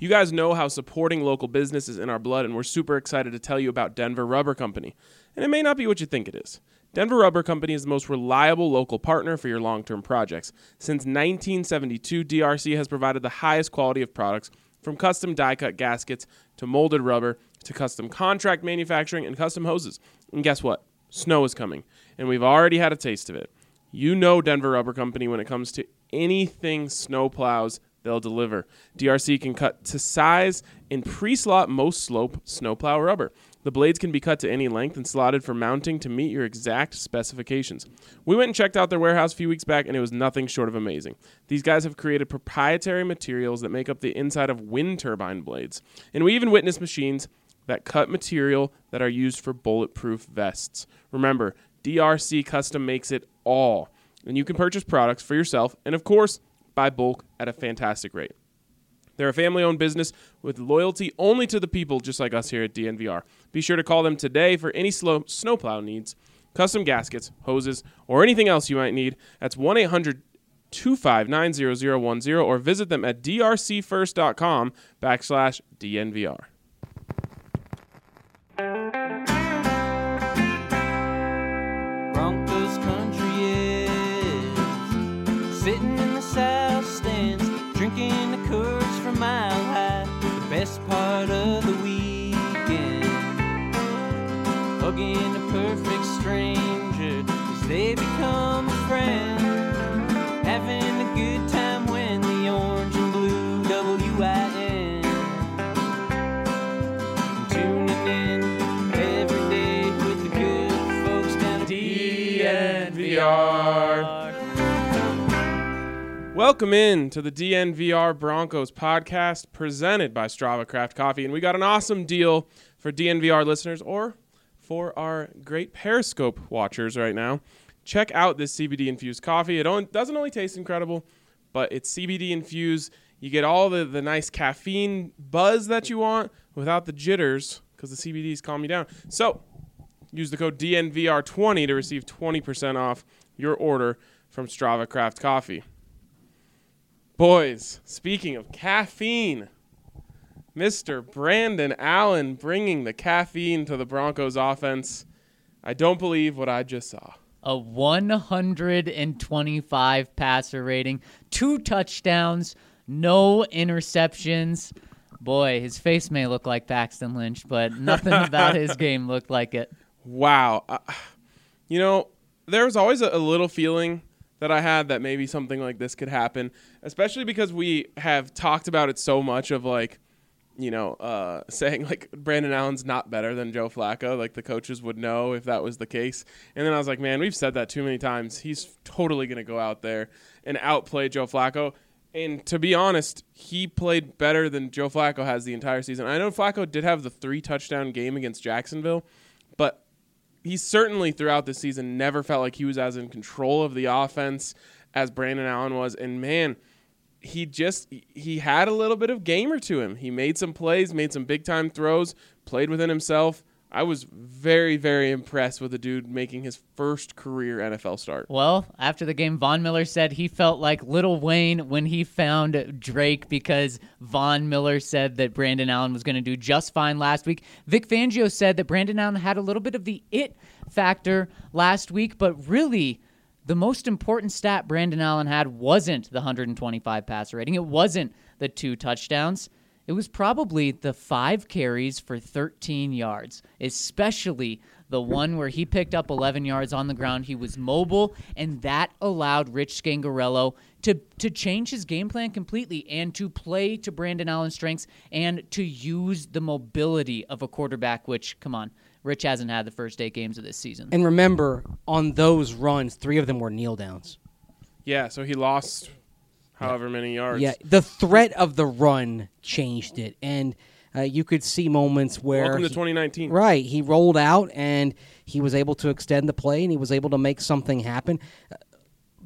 You guys know how supporting local business is in our blood, and we're super excited to tell you about Denver Rubber Company. And it may not be what you think it is. Denver Rubber Company is the most reliable local partner for your long term projects. Since 1972, DRC has provided the highest quality of products from custom die cut gaskets to molded rubber to custom contract manufacturing and custom hoses. And guess what? Snow is coming, and we've already had a taste of it. You know Denver Rubber Company when it comes to anything snow plows they'll deliver. DRC can cut to size and pre-slot most slope snowplow rubber. The blades can be cut to any length and slotted for mounting to meet your exact specifications. We went and checked out their warehouse a few weeks back and it was nothing short of amazing. These guys have created proprietary materials that make up the inside of wind turbine blades. And we even witnessed machines that cut material that are used for bulletproof vests. Remember, DRC Custom makes it all. And you can purchase products for yourself and of course bulk at a fantastic rate. They're a family owned business with loyalty only to the people, just like us here at DNVR. Be sure to call them today for any slow, snowplow needs, custom gaskets, hoses, or anything else you might need. That's 1 800 259 0010 or visit them at drcfirst.com backslash DNVR. The part of the weekend, hugging a perfect stranger as they become a friend, having a good time when the orange and blue WIN. Tuning in every day with the good folks down at DNVR. Welcome in to the DNVR Broncos podcast presented by Strava Craft Coffee. And we got an awesome deal for DNVR listeners or for our great Periscope watchers right now. Check out this CBD infused coffee. It doesn't only taste incredible, but it's CBD infused. You get all the, the nice caffeine buzz that you want without the jitters because the CBDs calm you down. So use the code DNVR20 to receive 20% off your order from Strava Craft Coffee. Boys, speaking of caffeine, Mr. Brandon Allen bringing the caffeine to the Broncos offense. I don't believe what I just saw. a 125 passer rating, two touchdowns, no interceptions. Boy, his face may look like Paxton Lynch, but nothing about his game looked like it. Wow. Uh, you know, there was always a, a little feeling that I had that maybe something like this could happen, especially because we have talked about it so much of like, you know, uh, saying like Brandon Allen's not better than Joe Flacco. Like the coaches would know if that was the case. And then I was like, man, we've said that too many times. He's totally going to go out there and outplay Joe Flacco. And to be honest, he played better than Joe Flacco has the entire season. I know Flacco did have the three touchdown game against Jacksonville, he certainly throughout the season never felt like he was as in control of the offense as Brandon Allen was. And man, he just he had a little bit of gamer to him. He made some plays, made some big time throws, played within himself. I was very, very impressed with the dude making his first career NFL start. Well, after the game, Von Miller said he felt like Lil Wayne when he found Drake because Von Miller said that Brandon Allen was going to do just fine last week. Vic Fangio said that Brandon Allen had a little bit of the it factor last week, but really. The most important stat Brandon Allen had wasn't the 125 passer rating. It wasn't the two touchdowns. It was probably the five carries for 13 yards, especially the one where he picked up 11 yards on the ground. He was mobile, and that allowed Rich Scangarello to, to change his game plan completely and to play to Brandon Allen's strengths and to use the mobility of a quarterback, which, come on, Rich hasn't had the first eight games of this season. And remember, on those runs, three of them were kneel downs. Yeah, so he lost however many yards. Yeah, the threat of the run changed it, and uh, you could see moments where Welcome to he- 2019. Right, he rolled out and he was able to extend the play, and he was able to make something happen.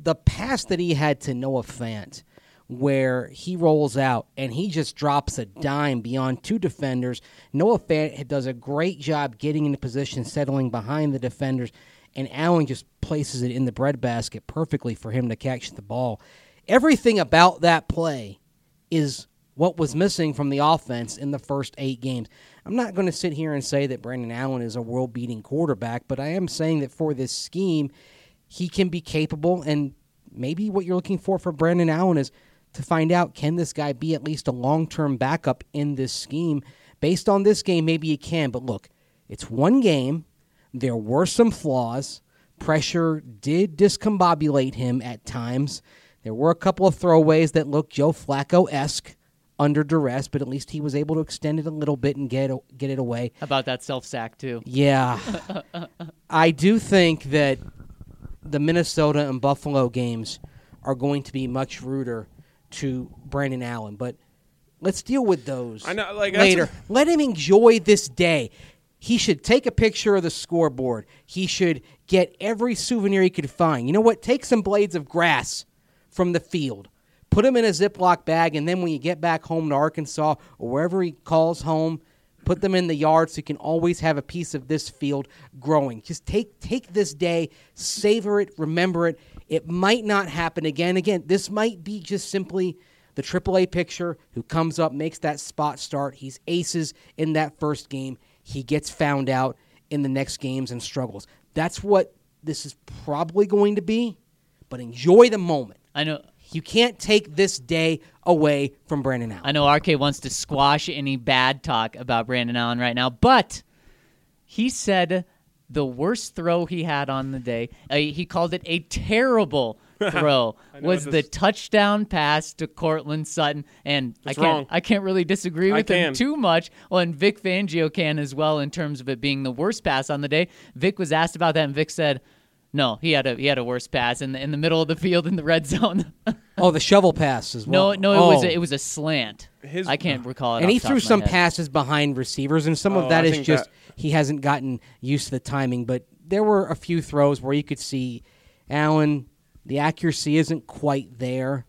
The pass that he had to Noah Fant, where he rolls out and he just drops a dime beyond two defenders. Noah Fant does a great job getting into position, settling behind the defenders, and Allen just places it in the breadbasket perfectly for him to catch the ball. Everything about that play is what was missing from the offense in the first eight games. I'm not going to sit here and say that Brandon Allen is a world beating quarterback, but I am saying that for this scheme, he can be capable. And maybe what you're looking for for Brandon Allen is to find out can this guy be at least a long term backup in this scheme? Based on this game, maybe he can. But look, it's one game. There were some flaws. Pressure did discombobulate him at times. There were a couple of throwaways that looked Joe Flacco esque under duress, but at least he was able to extend it a little bit and get get it away. About that self sack too? Yeah, I do think that the Minnesota and Buffalo games are going to be much ruder to Brandon Allen, but let's deal with those I know, like, later. a- Let him enjoy this day. He should take a picture of the scoreboard. He should get every souvenir he could find. You know what? Take some blades of grass from the field, put them in a Ziploc bag, and then when you get back home to Arkansas or wherever he calls home, put them in the yard so you can always have a piece of this field growing. Just take take this day, savor it, remember it. It might not happen again. Again, this might be just simply the AAA picture who comes up, makes that spot start. He's aces in that first game. He gets found out in the next games and struggles. That's what this is probably going to be, but enjoy the moment. I know. You can't take this day away from Brandon Allen. I know RK wants to squash any bad talk about Brandon Allen right now, but he said the worst throw he had on the day, uh, he called it a terrible throw, was the this- touchdown pass to Courtland Sutton. And I can't, wrong. I can't really disagree I with him can. too much. Well, and Vic Fangio can as well in terms of it being the worst pass on the day. Vic was asked about that, and Vic said, no, he had a he had a worse pass in the in the middle of the field in the red zone. oh, the shovel pass as well. no, no, it was Oh. a, it was a slant. His- I can't recall it. and off he top threw of my some head. passes behind receivers, and some Oh, of that I is just that- he hasn't gotten used to the timing. But there were a few throws where you could see Allen, the accuracy isn't quite there,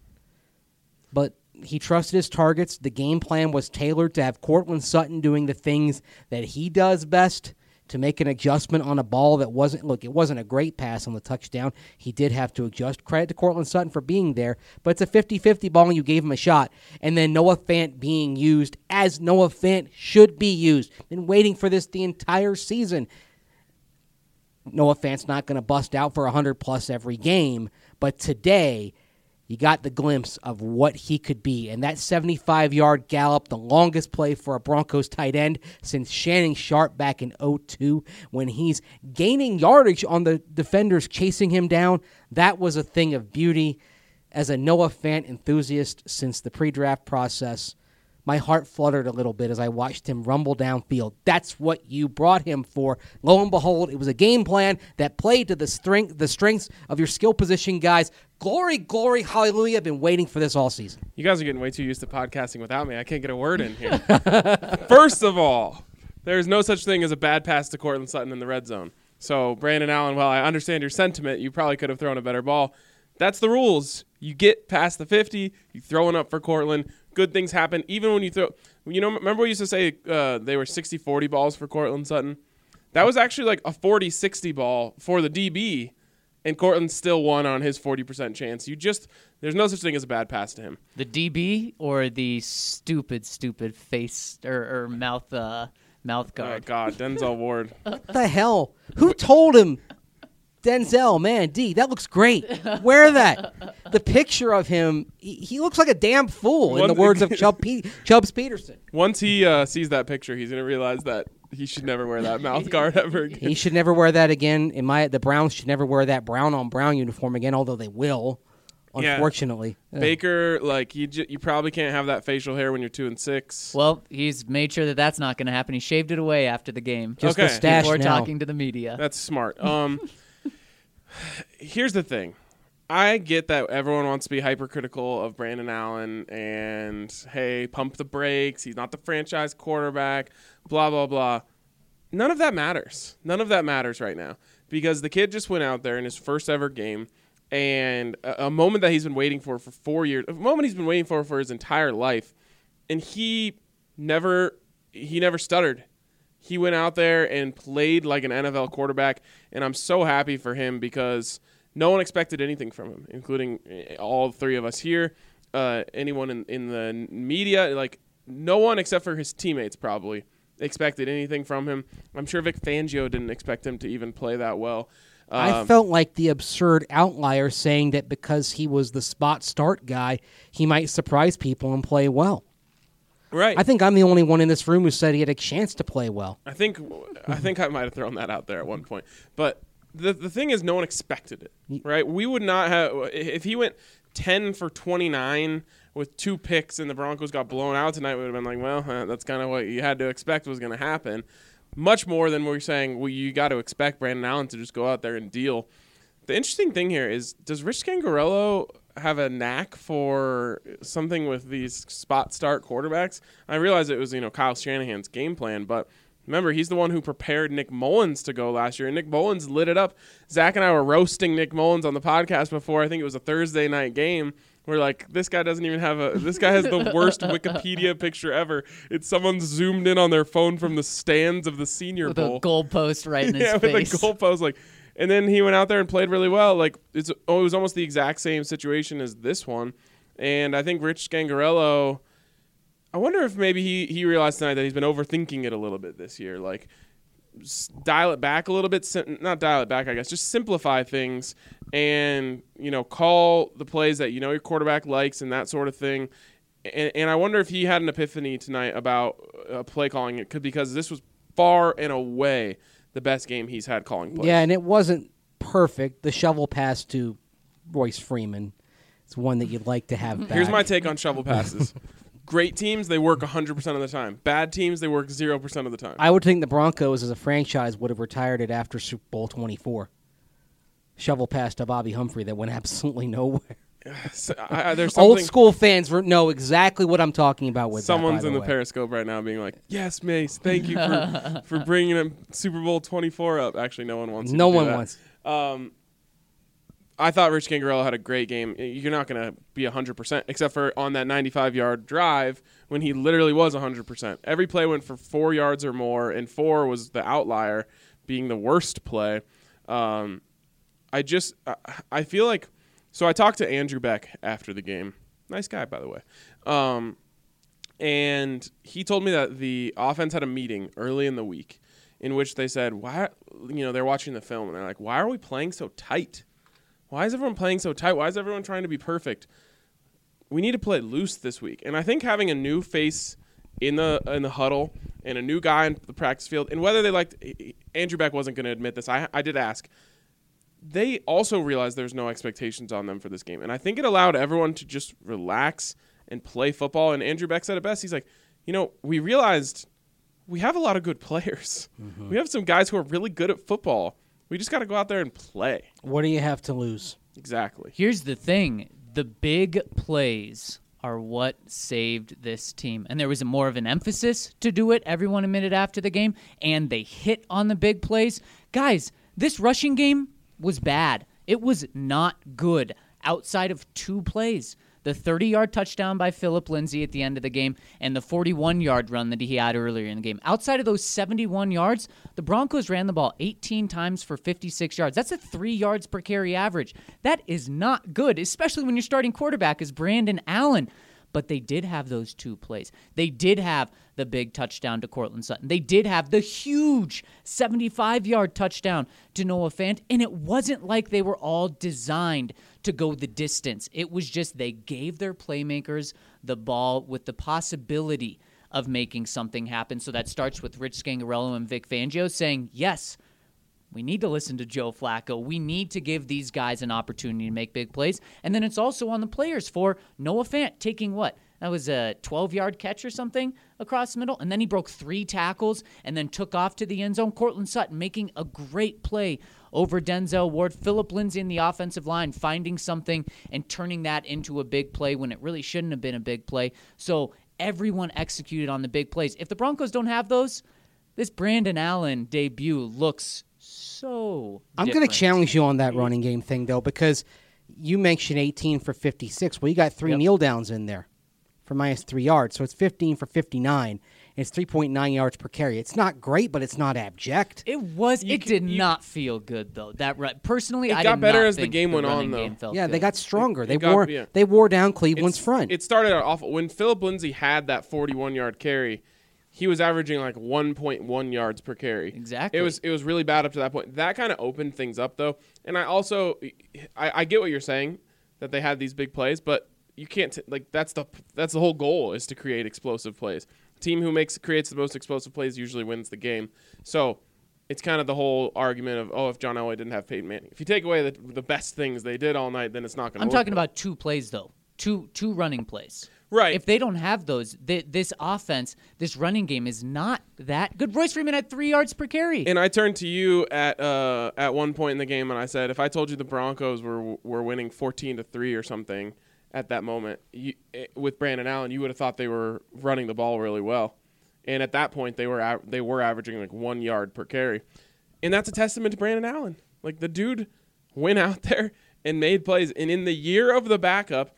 but he trusted his targets. The game plan was tailored to have Courtland Sutton doing the things that he does best. To make an adjustment on a ball that wasn't look, it wasn't a great pass on the touchdown. He did have to adjust. Credit to Courtland Sutton for being there, but it's a 50-50 ball and you gave him a shot. And then Noah Fant being used as Noah Fant should be used. Been waiting for this the entire season. Noah Fant's not going to bust out for 100 plus every game, but today you got the glimpse of what he could be. And that 75 yard gallop, the longest play for a Broncos tight end since Shannon Sharpe back in 02, when he's gaining yardage on the defenders chasing him down, that was a thing of beauty. As a Noah Fant enthusiast since the pre draft process, my heart fluttered a little bit as I watched him rumble downfield. That's what you brought him for. Lo and behold, it was a game plan that played to the strength the strengths of your skill position guys. Glory, glory, hallelujah. I've been waiting for this all season. You guys are getting way too used to podcasting without me. I can't get a word in here. First of all, there's no such thing as a bad pass to Courtland Sutton in the red zone. So, Brandon Allen, while I understand your sentiment, you probably could have thrown a better ball. That's the rules. You get past the 50, you throw it up for Courtland. Good things happen. Even when you throw, you know, remember we used to say uh, they were 60 40 balls for Courtland Sutton? That was actually like a 40 60 ball for the DB, and Courtland still won on his 40% chance. You just, there's no such thing as a bad pass to him. The DB or the stupid, stupid face or, or mouth uh, mouth Oh. God, Denzel Ward. What the hell? Who told him? Denzel, man, D, that looks great. Wear that. The picture of him, he, he looks like a damn fool, in One- the words of Chubb Pe- Chubbs Peterson. Once he uh, sees that picture, he's gonna realize that he should never wear that mouth guard ever again. He should never wear that again. In my, the Browns should never wear that brown on brown uniform again, although they will. Yeah. Unfortunately, Uh, Baker, like you, j- you probably can't have that facial hair when you're two and six. Well, he's made sure that that's not going to happen. He shaved it away after the game. just Okay. a stash before now. talking to the media. That's smart. Um, here's the thing. I get that everyone wants to be hypercritical of Brandon Allen and hey, pump the brakes. He's not the franchise quarterback. Blah blah blah. None of that matters. None of that matters right now because the kid just went out there in his first ever game, and a, a moment that he's been waiting for for four years, a moment he's been waiting for for his entire life, and he never he never stuttered he went out there and played like an NFL quarterback, and I'm so happy for him because no one expected anything from him, including eh, all three of us here. uh, anyone in, in the media, like no one except for his teammates probably expected anything from him. I'm sure Vic Fangio didn't expect him to even play that well. I Um, felt like the absurd outlier saying that because he was the spot start guy, he might surprise people and play well. Right. I think I'm the only one in this room who said he had a chance to play well. I think I think I might have thrown that out there at one point. But the the thing is, no one expected it, right? We would not have if he went ten for twenty nine with two picks and the Broncos got blown out tonight. We would have been like, well, uh, that's kind of what you had to expect was going to happen. Much more than we're saying. Well, you got to expect Brandon Allen to just go out there and deal. The interesting thing here is, does Rich Scangarello have a knack for something with these spot start quarterbacks? I realize it was you know Kyle Shanahan's game plan, but remember he's the one who prepared Nick Mullens to go last year, and Nick Mullens lit it up. Zach and I were roasting Nick Mullens on the podcast before. I think it was a Thursday night game. We're like, this guy doesn't even have a. This guy has the worst Wikipedia picture ever. It's someone zoomed in on their phone from the stands of the Senior with Bowl a goalpost right in his yeah, face. with a goalpost. Like, and then he went out there and played really well. Like, it's oh, it was almost the exact same situation as this one. And I think Rich Scangarello. I wonder if maybe he he realized tonight that he's been overthinking it a little bit this year. Like, dial it back a little bit. sim- Not dial it back, I guess. Just simplify things, and you know, call the plays that you know your quarterback likes and that sort of thing. And, and I wonder if he had an epiphany tonight about play calling it, because this was far and away the best game he's had calling plays. Yeah, and it wasn't perfect. The shovel pass to Royce Freeman. It's one that you'd like to have back. Here's my take on shovel passes. Great teams, they work 100% of the time. Bad teams, they work 0% of the time. I would think the Broncos as a franchise would have retired it after Super Bowl 24. Shovel pass to Bobby Humphrey that went absolutely nowhere. So, I, I- there's Old school fans know exactly what I'm talking about with that, Someone's by in the way. Periscope right now being like, "Yes, Mace, thank you for for bringing a Super Bowl 24 up." Actually, no one wants. No one that. wants. Um, I thought Rich Scangarello had a great game. You're not going to be 100%, except for on that 95 yard drive when he literally was 100%. Every play went for four yards or more, and four was the outlier, being the worst play. Um, I just, I, I feel like, so I talked to Andrew Beck after the game. Nice guy, by the way. Um, and he told me that the offense had a meeting early in the week in which they said, "Why, you know, they're watching the film and they're like, why are we playing so tight? Why is everyone playing so tight? Why is everyone trying to be perfect? We need to play loose this week." And I think having a new face in the in the huddle and a new guy in the practice field, and whether they liked Andrew Beck wasn't going to admit this. I I did ask. They also realized there's no expectations on them for this game, and I think it allowed everyone to just relax and play football. And Andrew Beck said it best. He's like, you know, we realized we have a lot of good players. Mm-hmm. We have some guys who are really good at football. We just got to go out there and play. What do you have to lose? Exactly. Here's the thing the big plays are what saved this team. And there was more of an emphasis to do it, everyone admitted after the game, and they hit on the big plays. Guys, this rushing game was bad. It was not good outside of two plays. The 30 yard touchdown by Phillip Lindsay at the end of the game and the 41 yard run that he had earlier in the game. Outside of those 71 yards, the Broncos ran the ball 18 times for 56 yards. That's a three yards per carry average. That is not good, especially when your starting quarterback is Brandon Allen. But they did have those two plays. They did have the big touchdown to Courtland Sutton. They did have the huge 75 yard touchdown to Noah Fant. And it wasn't like they were all designed to go the distance. It was just they gave their playmakers the ball with the possibility of making something happen. So that starts with Rich Scangarello and Vic Fangio saying, yes, we need to listen to Joe Flacco. We need to give these guys an opportunity to make big plays. And then it's also on the players for Noah Fant taking what? That was a 12 yard catch or something across the middle. And then he broke three tackles and then took off to the end zone. Courtland Sutton making a great play over Denzel Ward. Phillip Lindsay in the offensive line finding something and turning that into a big play when it really shouldn't have been a big play. So everyone executed on the big plays. If the Broncos don't have those, this Brandon Allen debut looks so. I'm going to challenge you on that running game thing, though, because you mentioned 18 for 56. Well, you got three Yep. kneel downs in there for minus three yards, so it's 15 for 59. it's 3.9 yards per carry. It's not great, but it's not abject. It was. You it can- did you- not feel good though. That ru- personally, It I got did better not as the think game went on, though. game felt yeah, they got stronger. it they got- wore yeah. they wore down Cleveland's It's- front. It started out awful. When Phillip Lindsay had that 41 yard carry, he was averaging like 1.1 yards per carry. Exactly. It was it was really bad up to that point. That kind of opened things up though. And I also I, I get what you're saying that they had these big plays, but you can't t- like that's the that's the whole goal is to create explosive plays. team who makes creates the most explosive plays usually wins the game. So it's kind of the whole argument of oh if John Elway didn't have Peyton Manning. If you take away the, the best things they did all night, then it's not going to I'm talking about two plays though. Two two running plays. Right. If they don't have those, th- this offense, this running game is not that good. Royce Freeman had three yards per carry. And I turned to you at uh, at one point in the game, and I said, if I told you the Broncos were were winning fourteen to three or something at that moment you, eh, with Brandon Allen, you would have thought they were running the ball really well. And at that point, they were they were averaging like one yard per carry, and that's a testament to Brandon Allen. Like the dude went out there and made plays, and in the year of the backup.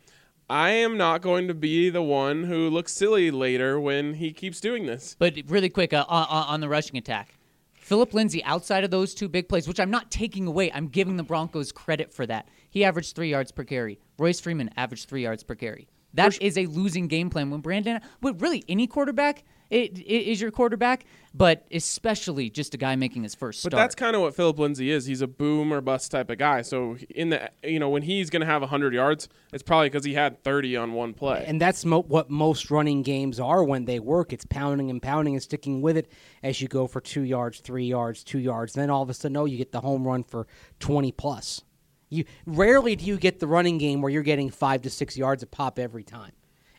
I am not going to be the one who looks silly later when he keeps doing this. But really quick uh, on, on on the rushing attack, Phillip Lindsay, outside of those two big plays, which I'm not taking away, I'm giving the Broncos credit for that. He averaged three yards per carry. Royce Freeman averaged three yards per carry. That is a losing game plan when Brandon, but really any quarterback it, it is your quarterback, but especially just a guy making his first But start. that's kind of what Phillip Lindsay is. He's a boom or bust type of guy. So in the you know when he's going to have 100 yards, it's probably because he had 30 on one play. And that's mo- what most running games are when they work. It's pounding and pounding and sticking with it as you go for two yards, three yards, two yards. Then all of a sudden, oh, you get the home run for 20 plus. You rarely do you get the running game where you're getting five to six yards a pop every time.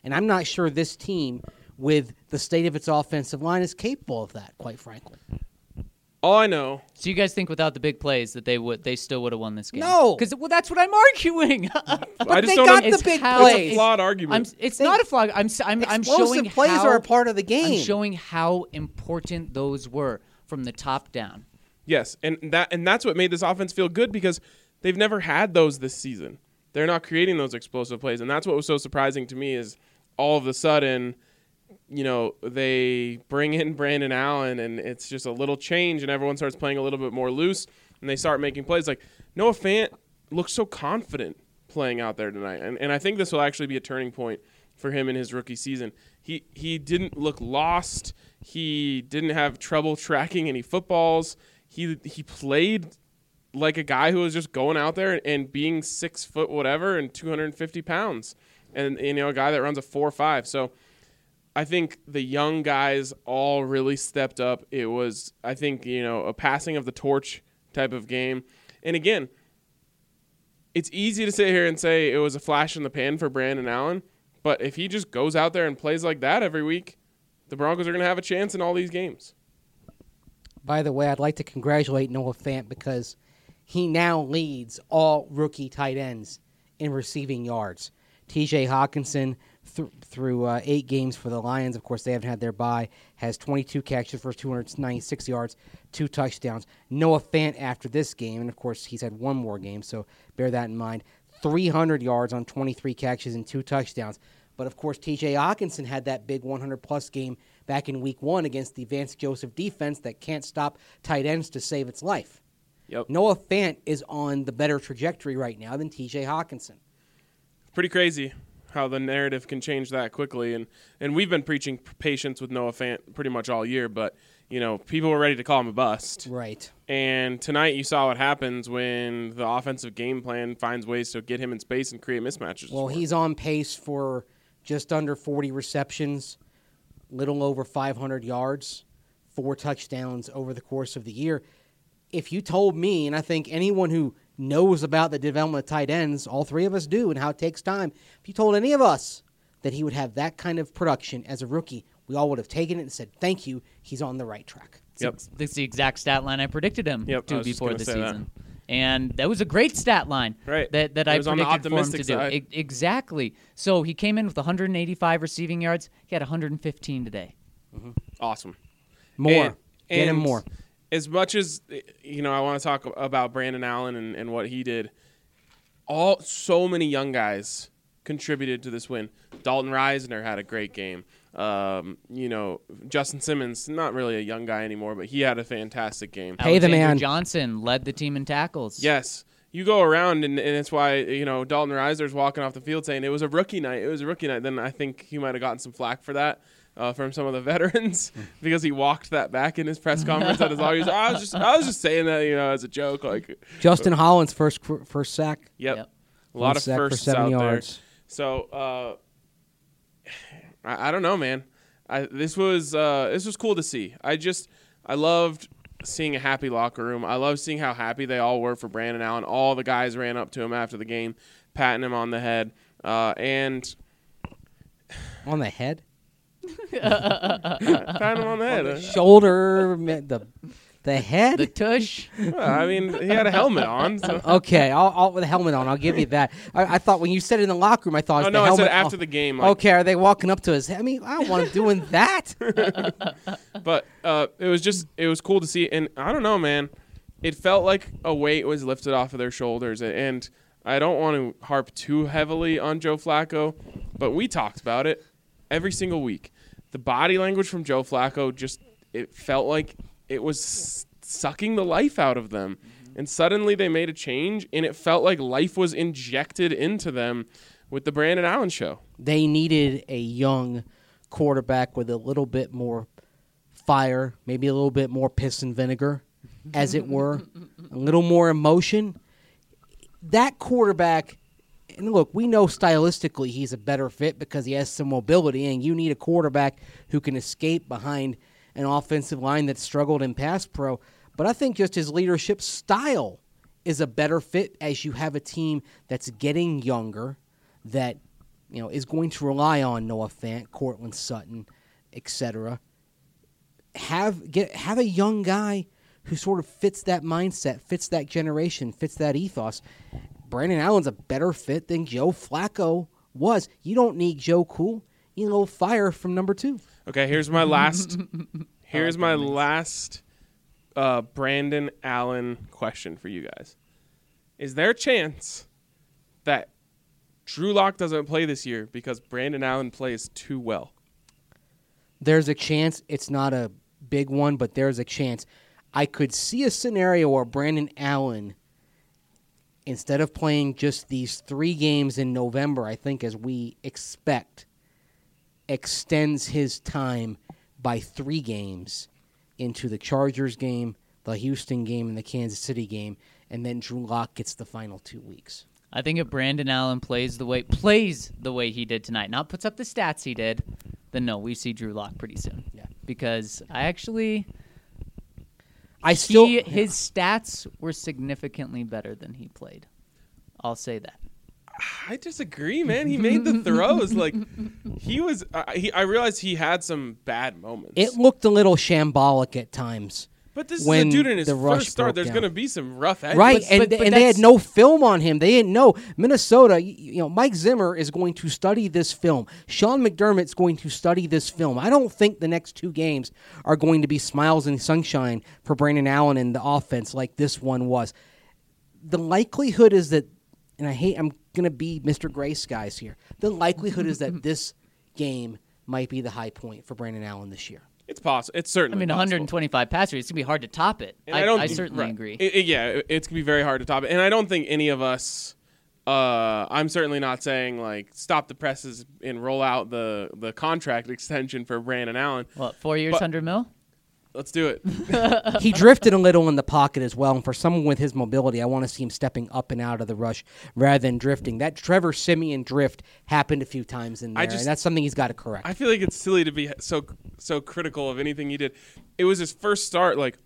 And I'm not sure this team, with the state of its offensive line, is capable of that. Quite frankly, All I know, So you guys think without the big plays that they would they still would have won this game? No. because well that's what I'm arguing. I just they don't got know- the It's big how- it's a plays. flawed I'm, argument. it's They- not a flag. I'm s- I'm, I'm Explosive showing plays how, are a part of the game. I'm showing how important those were from the top down. yes, and that and that's what made this offense feel good because they've never had those this season. They're not creating those explosive plays, and that's what was so surprising to me is all of a sudden, you know, they bring in Brandon Allen, and it's just a little change, and everyone starts playing a little bit more loose, and they start making plays. Like Noah Fant looks so confident playing out there tonight, and and I think this will actually be a turning point for him in his rookie season. He he didn't look lost. He didn't have trouble tracking any footballs. He he played like a guy who was just going out there and being six foot whatever and 250 pounds, and you know a guy that runs a four five. So I think the young guys all really stepped up. It was I think you know a passing of the torch type of game, and again, it's easy to sit here and say it was a flash in the pan for Brandon Allen, but if he just goes out there and plays like that every week, the Broncos are going to have a chance in all these games. By the way, I'd like to congratulate Noah Fant because he now leads all rookie tight ends in receiving yards. TJ Hockenson, th- through uh, eight games for the Lions, of course, they haven't had their bye, has 22 catches for 296 yards, two touchdowns. Noah Fant, after this game, and of course, he's had one more game, so bear that in mind, 300 yards on 23 catches and two touchdowns. But of course, TJ Hockenson had that big 100 plus game back in week one against the Vance Joseph defense that can't stop tight ends to save its life. Yep. Noah Fant is on the better trajectory right now than TJ Hockenson. pretty crazy how the narrative can change that quickly and and we've been preaching patience with Noah Fant pretty much all year but you know people were ready to call him a bust Right. and tonight you saw what happens when the offensive game plan finds ways to get him in space and create mismatches Well, he's on pace for just under 40 receptions, little over 500 yards, four touchdowns over the course of the year. If you told me, and I think anyone who knows about the development of tight ends, all three of us do, and how it takes time, if you told any of us that he would have that kind of production as a rookie, we all would have taken it and said, thank you, he's on the right track. Yep. That's the exact stat line I predicted him Yep, to was before the say that. season. And that was a great stat line Right. that, that It I was on the predicted for him to optimistic do. side. E- exactly. So he came in with 185 receiving yards. He had 115 today. Mm-hmm. awesome More. And- Get him and more. As much as you know, I want to talk about Brandon Allen and, and what he did. All so many young guys contributed to this win. Dalton Risner had a great game. Um, you know, Justin Simmons, not really a young guy anymore, but he had a fantastic game. Pay the man. Johnson led the team in tackles. Yes. You go around, and, and it's why, you know, Dalton Risner's walking off the field saying it was a rookie night. It was a rookie night. Then I think he might have gotten some flack for that. Uh, from some of the veterans because he walked that back in his press conference at his audience. I was just I was just saying that you know as a joke like Justin Hollins' first cr- first sack. yep, Yep. a lot One of sack for firsts seven out yards. there. So uh, I, I don't know, man. I, this was uh, this was cool to see. I just I loved seeing a happy locker room. I love seeing how happy they all were for Brandon Allen. All the guys ran up to him after the game, patting him on the head, uh, and On the head, patting him on the head. Shoulder, ma- the the head. The tush. well, I mean, he had a helmet on. So. okay, I'll, I'll with the helmet on. I'll give you that. I, I thought when you said it in the locker room, I thought. Oh it's no, the I helmet said after on. the game. Like, Okay, are they walking up to his? head? I mean, I don't want him doing that. but uh, it was just it was cool to see and i don't know man it felt like a weight was lifted off of their shoulders and i don't want to harp too heavily on joe flacco but we talked about it every single week. The body language from joe flacco just it felt like it was s- sucking the life out of them. Mm-hmm. And suddenly they made a change and it felt like life was injected into them with the brandon allen show. They needed a young quarterback with a little bit more fire, maybe a little bit more piss and vinegar, as it were, a little more emotion. That quarterback, and look, we know stylistically he's a better fit because he has some mobility, and you need a quarterback who can escape behind an offensive line that struggled in pass pro. But I think just his leadership style is a better fit as you have a team that's getting younger, that you know is going to rely on Noah Fant, Courtland Sutton, etc. Have get have a young guy who sort of fits that mindset, fits that generation, fits that ethos. Brandon Allen's a better fit than Joe Flacco was. You don't need Joe Cool. You need a little fire from number two. Okay, here's my last. here's my last uh, Brandon Allen question for you guys. Is there a chance that Drew Lock doesn't play this year because Brandon Allen plays too well? There's a chance it's not a big one, but there's a chance. I could see a scenario where Brandon Allen, instead of playing just these three games in November, I think as we expect, extends his time by three games into the Chargers game, the Houston game, and the Kansas City game, and then Drew Lock gets the final two weeks. I think if Brandon Allen plays the way plays the way he did tonight, not puts up the stats he did, then no, we see Drew Lock pretty soon. Yeah. Because I actually I still he, his stats were significantly better than he played. I'll say that. I disagree, man. He made the throws like he was. Uh, he, I realized he had some bad moments. it looked a little shambolic at times. But this when is a dude in his the rush first start. There's down. going to be some rough edges. Right, But- and, but- but and they had no film on him. They didn't know Minnesota. You know, Mike Zimmer is going to study this film. Sean McDermott's going to study this film. I don't think the next two games are going to be smiles and sunshine for Brandon Allen and the offense like this one was. The likelihood is that, and I hate, I'm going to be Mr. Gray Skies here. The likelihood is that this game might be the high point for Brandon Allen this year. It's possible. It's certainly. I mean, possible. 125 passer, it's gonna be hard to top it. I, I. I certainly right. agree. It- it- yeah, it- it's gonna be very hard to top it, and I don't think any of us. Uh, I'm certainly not saying like stop the presses and roll out the the contract extension for Brandon Allen. what four years, hundred mil? Let's do it. he drifted a little in the pocket as well. And for someone with his mobility, I want to see him stepping up and out of the rush rather than drifting. That Trevor Siemian drift happened a few times in there, I just- and that's something he's got to correct. I feel like it's silly to be so so critical of anything he did. It was his first start. Like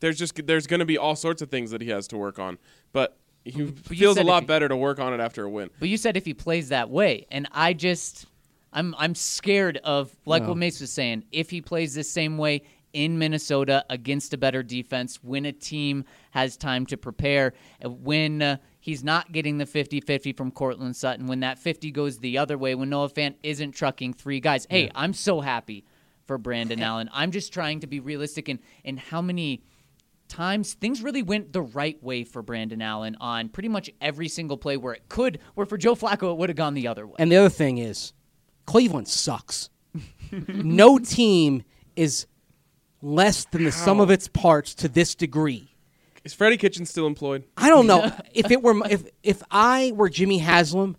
there's just there's going to be all sorts of things that he has to work on, but he you feels a lot he- better to work on it after a win. But you said if he plays that way, and I just, I'm I'm scared of like what Mace was saying. If he plays the same way in Minnesota against a better defense, when a team has time to prepare, uh, when uh, he's not getting the 50-50 from Courtland Sutton, when that 50 goes the other way, when Noah Fant isn't trucking three guys. Hey, I'm so happy for Brandon Allen. I'm just trying to be realistic in in how many times things really went the right way for Brandon Allen on pretty much every single play where it could, where for Joe Flacco it would have gone the other way. And the other thing is, Cleveland sucks. no team is less than the sum How? of its parts to this degree. Is Freddie Kitchen still employed? I don't know if it were if if I were Jimmy Haslam,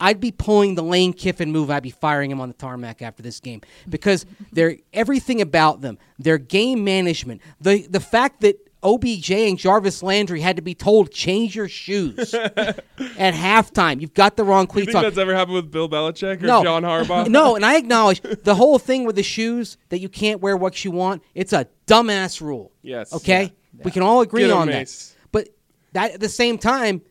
I'd be pulling the Lane Kiffin move. I'd be firing him on the tarmac after this game because they're everything about them, their game management, the the fact that OBJ and Jarvis Landry had to be told change your shoes at halftime. You've got the wrong You cleats think on. that's ever happened with Bill Belichick or no, John Harbaugh? No, and I acknowledge the whole thing with the shoes that you can't wear what you want. It's a dumbass rule. Yes. Okay, we can all agree Get on that. But that at the same time,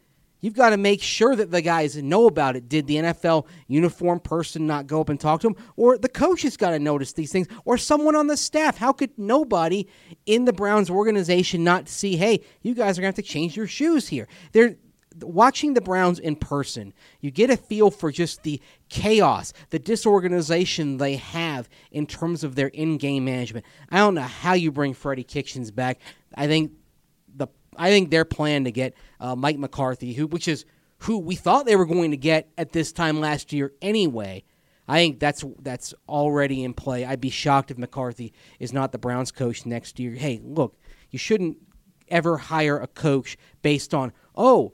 you've got to make sure that the guys know about it. Did the NFL uniform person not go up and talk to them, or the coach coaches got to notice these things, or someone on the staff? How could nobody in the Browns organization not see? Hey, you guys are going to have to change your shoes here. They're watching the Browns in person, you get a feel for just the chaos, the disorganization they have in terms of their in-game management. I don't know how you bring Freddie Kitchens back. I think the I think their plan to get uh, Mike McCarthy, who which is who we thought they were going to get at this time last year anyway. I think that's that's already in play. I'd be shocked if McCarthy is not the Browns coach next year. Hey, look, you shouldn't ever hire a coach based on oh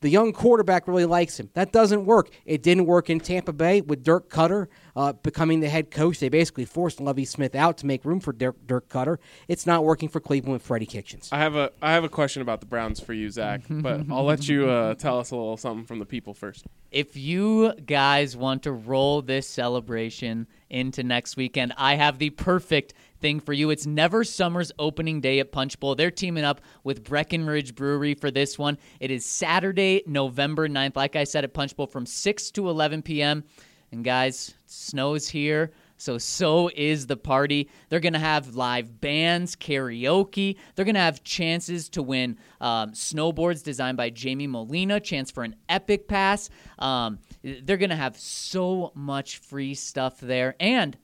the young quarterback really likes him. That doesn't work. It didn't work in Tampa Bay with Dirk Koetter uh, becoming the head coach. They basically forced Lovie Smith out to make room for Dirk, Dirk Koetter. It's not working for Cleveland with Freddie Kitchens. I have a I have a question about the Browns for you, Zach, but I'll let you uh, tell us a little something from the people first. if you guys want to roll this celebration into next weekend, I have the perfect thing for you. It's Never Summer's opening day at Punch Bowl. They're teaming up with Breckenridge Brewery for this one. It is Saturday, November 9th, like I said, at Punch Bowl from 6 to 11 p.m. And guys, snow's here. So so is the party. They're gonna have live bands, karaoke. They're gonna have chances to win um, snowboards designed by Jamie Molina, chance for an epic pass. Um, they're gonna have so much free stuff there, and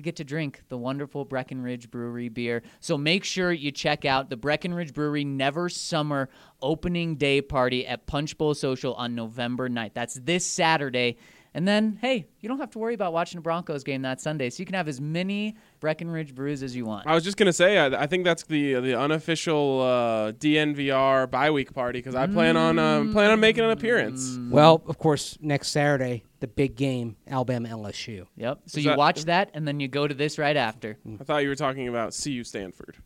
you get to drink the wonderful Breckenridge Brewery beer. So make sure you check out the Breckenridge Brewery Never Summer opening day party at Punch Bowl Social on November 9th. That's this Saturday. And then, hey, you don't have to worry about watching a Broncos game that Sunday, so you can have as many Breckenridge brews as you want. I was just gonna say I, I think that's the the unofficial uh, DNVR bye week party because I plan on uh, plan on making an appearance. Well, of course, next Saturday, the big game, Alabama LSU. Yep. So Is you that- watch that, and then you go to this right after. I thought you were talking about CU Stanford.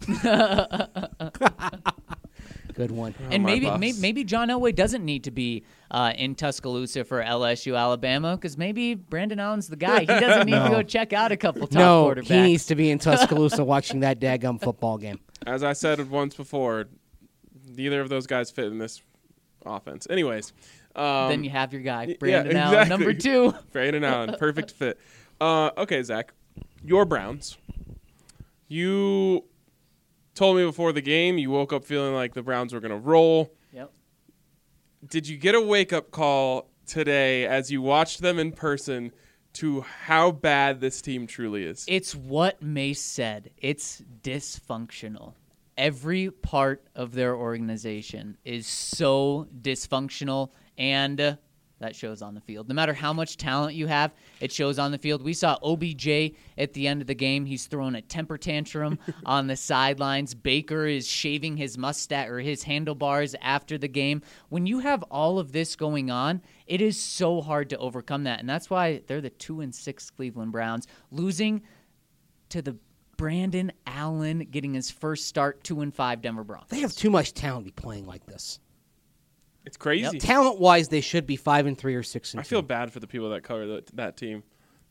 Good one. and my maybe, buffs. maybe maybe John Elway doesn't need to be uh, in Tuscaloosa for LSU Alabama because maybe Brandon Allen's the guy. He doesn't need to go check out a couple top no, quarterbacks. he needs to be in Tuscaloosa watching that daggum football game. As I said once before, neither of those guys fit in this offense. Anyways, um, then you have your guy, yeah, Brandon Allen, number two. Brandon Allen, perfect fit. Uh, okay, Zach, your Browns. You told me before the game you woke up feeling like the Browns were going to roll. Yep. Did you get a wake up call today as you watched them in person to how bad this team truly is? It's what Mace said. It's dysfunctional. Every part of their organization is so dysfunctional, and uh, that shows on the field. No matter how much talent you have, it shows on the field. We saw OBJ at the end of the game. He's throwing a temper tantrum on the sidelines. Baker is shaving his mustache or his handlebars after the game. When you have all of this going on, it is so hard to overcome that, and that's why they're the two and six Cleveland Browns losing to the Brandon Allen getting his first start, two and five Denver Broncos. They have too much talent to be playing like this. It's crazy. Talent wise, they should be five and three or six and I two. feel bad for the people that cover the, that team.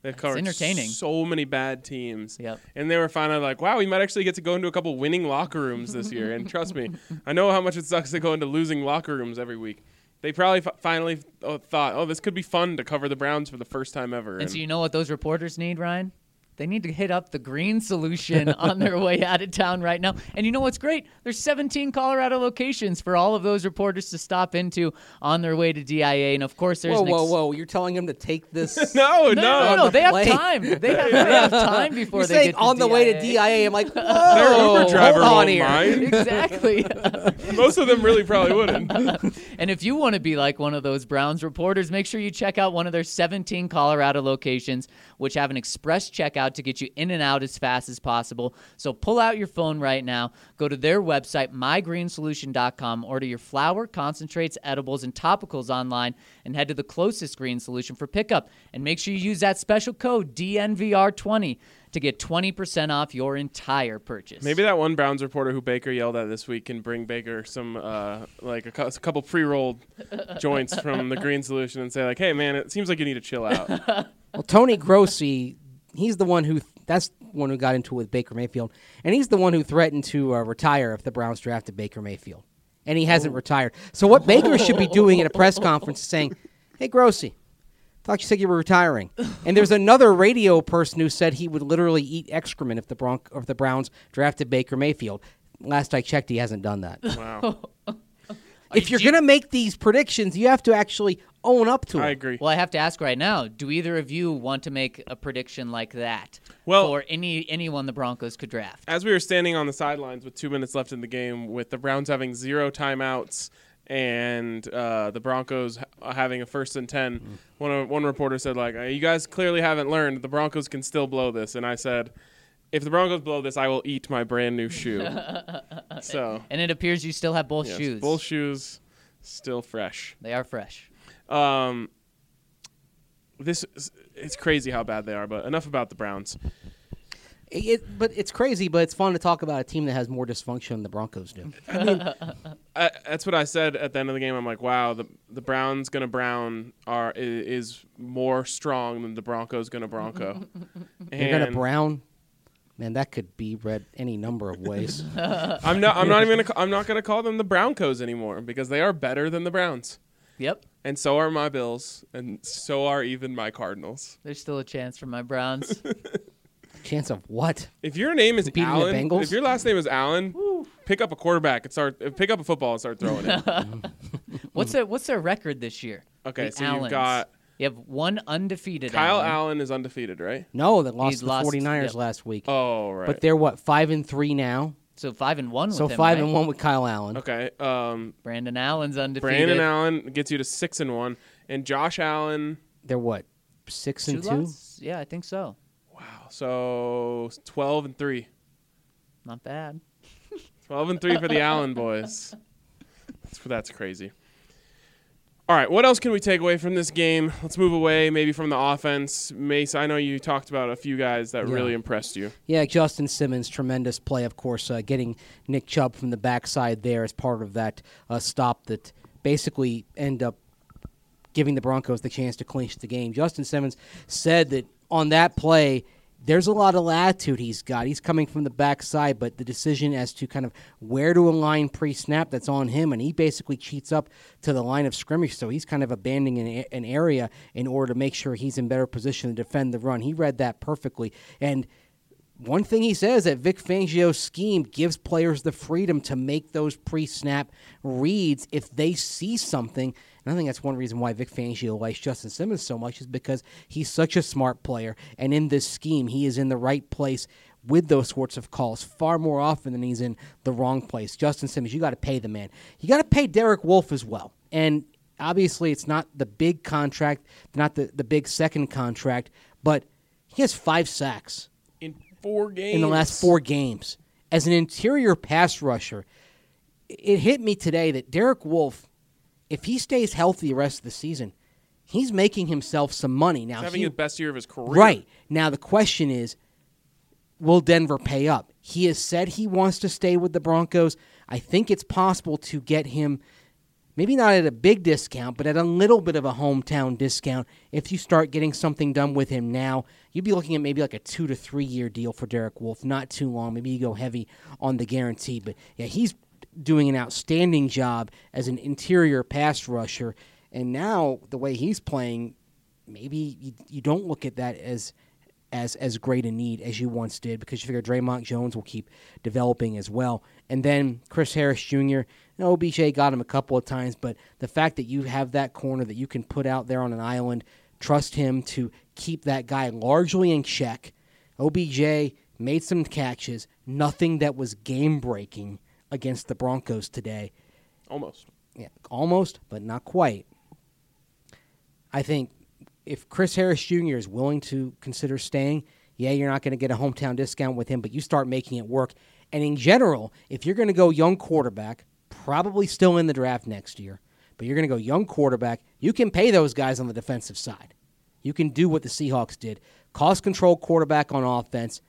They've covered entertaining. so many bad teams. Yep. And they were finally like, wow, we might actually get to go into a couple winning locker rooms this year. and trust me, I know how much it sucks to go into losing locker rooms every week. They probably f- finally uh, thought, oh, this could be fun to cover the Browns for the first time ever. And And so you know what those reporters need, Ryan? They need to hit up the green solution on their way out of town right now. And you know what's great? There's 17 Colorado locations for all of those reporters to stop into on their way to DIA. And of course, there's Whoa, an whoa, ex- whoa! You're telling them to take this? No, No, no, no, no. the They have time. They have, they have time before You're they saying get to on the way to DIA. DIA. I'm like, Their whoa, Uber driver hold on won't here. mind. exactly. Most of them really probably wouldn't. and if you want to be like one of those Browns reporters, make sure you check out one of their 17 Colorado locations, which have an express checkout to get you in and out as fast as possible. So pull out your phone right now, go to their website, mygreensolution.com, order your flour, concentrates, edibles, and topicals online, and head to the closest green solution for pickup. And make sure you use that special code DNVR20 to get 20% off your entire purchase. Maybe that one Browns reporter who Baker yelled at this week can bring Baker some uh, like a, a couple pre-rolled joints from the Green Solution and say like, "Hey man, it seems like you need to chill out." Well, Tony Grossi, he's the one who that's the one who got into it with Baker Mayfield, and he's the one who threatened to uh, retire if the Browns drafted Baker Mayfield, and he hasn't retired. So what Baker should be doing at a press conference is saying, "Hey Grossi, thought you said you were retiring." And there's another radio person who said he would literally eat excrement if the Bronc if the Browns drafted Baker Mayfield. Last I checked, he hasn't done that. Wow, if you're gonna make these predictions, you have to actually own up to it. I agree. Well, I have to ask right now: Do either of you want to make a prediction like that Well- for any anyone the Broncos could draft? As we were standing on the sidelines with two minutes left in the game, with the Browns having zero timeouts and uh, the Broncos having a first and ten, one of, one reporter said like, "Uh, "You guys clearly haven't learned. The Broncos can still blow this." And I said. If the Broncos blow this, I will eat my brand new shoe. so, And it appears you still have both yes, shoes. both shoes still fresh. They are fresh. Um, this is, it's crazy how bad they are. But enough about the Browns. It, but it's crazy, but it's fun to talk about a team that has more dysfunction than the Broncos do. I, that's what I said at the end of the game. I'm like, wow, the the Browns gonna Brown are is more strong than the Broncos gonna Bronco. They're gonna And brown. Man, that could be read any number of ways. I'm not. I'm not even. Gonna, I'm not gonna call them the Broncos anymore because they are better than the Browns, Yep. And so are my Bills, and so are even my Cardinals. There's still a chance for my Browns. Chance of what? If your name is Beating the Allen, Bengals? if your last name is Allen, pick up a quarterback and start. uh, Pick up a football and start throwing it. what's their What's their record this year? Okay, The so you've Allens. got You have one undefeated. Kyle Allen. Allen is undefeated, right? No, they lost He's to the lost- 49ers yep. last week. Oh, right. But they're what five and three now. So five and one. So with him, five right? and one with Kyle Allen. okay. Um, Brandon Allen's undefeated. Brandon Allen gets you to six and one, and Josh Allen. They're what six Two and two. loss? Yeah, I think so. Wow, so twelve and three. Not bad. Twelve and three for the Allen boys. That's that's crazy. All right, what else can we take away from this game? Let's move away, maybe from the offense. Mace, I know you talked about a few guys that Yeah. really impressed you. Yeah, Justin Simmons, tremendous play, of course, uh, getting Nick Chubb from the backside there as part of that uh, stop that basically end up giving the Broncos the chance to clinch the game. Justin Simmons said that on that play, there's a lot of latitude he's got. He's coming from the backside, but the decision as to kind of where to align pre-snap that's on him, and he basically cheats up to the line of scrimmage, so he's kind of abandoning an, an area in order to make sure he's in better position to defend the run. He read that perfectly, and one thing he says that Vic Fangio's scheme gives players the freedom to make those pre-snap reads if they see something. And I think that's one reason why Vic Fangio likes Justin Simmons so much is because he's such a smart player, and in this scheme, he is in the right place with those sorts of calls far more often than he's in the wrong place. Justin Simmons, you got to pay the man. You got to pay Derek Wolfe as well, and obviously, it's not the big contract, not the the big second contract, but he has five sacks In four games. in the last four games. As an interior pass rusher, it hit me today that Derek Wolfe, if he stays healthy the rest of the season, he's making himself some money. Now, He's having he- the best year of his career. right now, the question is, will Denver pay up? He has said he wants to stay with the Broncos. I think it's possible to get him. Maybe not at a big discount, but at a little bit of a hometown discount. If you start getting something done with him now, you'd be looking at maybe like a two to three year deal for Derek Wolfe. Not too long. Maybe you go heavy on the guarantee. But yeah, he's doing an outstanding job as an interior pass rusher. And now the way he's playing, maybe you, you don't look at that as as as great a need as you once did because you figure Dre'Mont Jones will keep developing as well. And then Chris Harris Jr. You OBJ got him a couple of times, but the fact that you have that corner that you can put out there on an island, trust him to keep that guy largely in check. OBJ made some catches, nothing that was game breaking against the Broncos today. Almost. Yeah, almost, but not quite. I think if Chris Harris Jr. is willing to consider staying, yeah, you're not going to get a hometown discount with him, but you start making it work. And in general, if you're going to go young quarterback, probably still in the draft next year, but you're going to go young quarterback, you can pay those guys on the defensive side. You can do what the Seahawks did cost control quarterback on offense,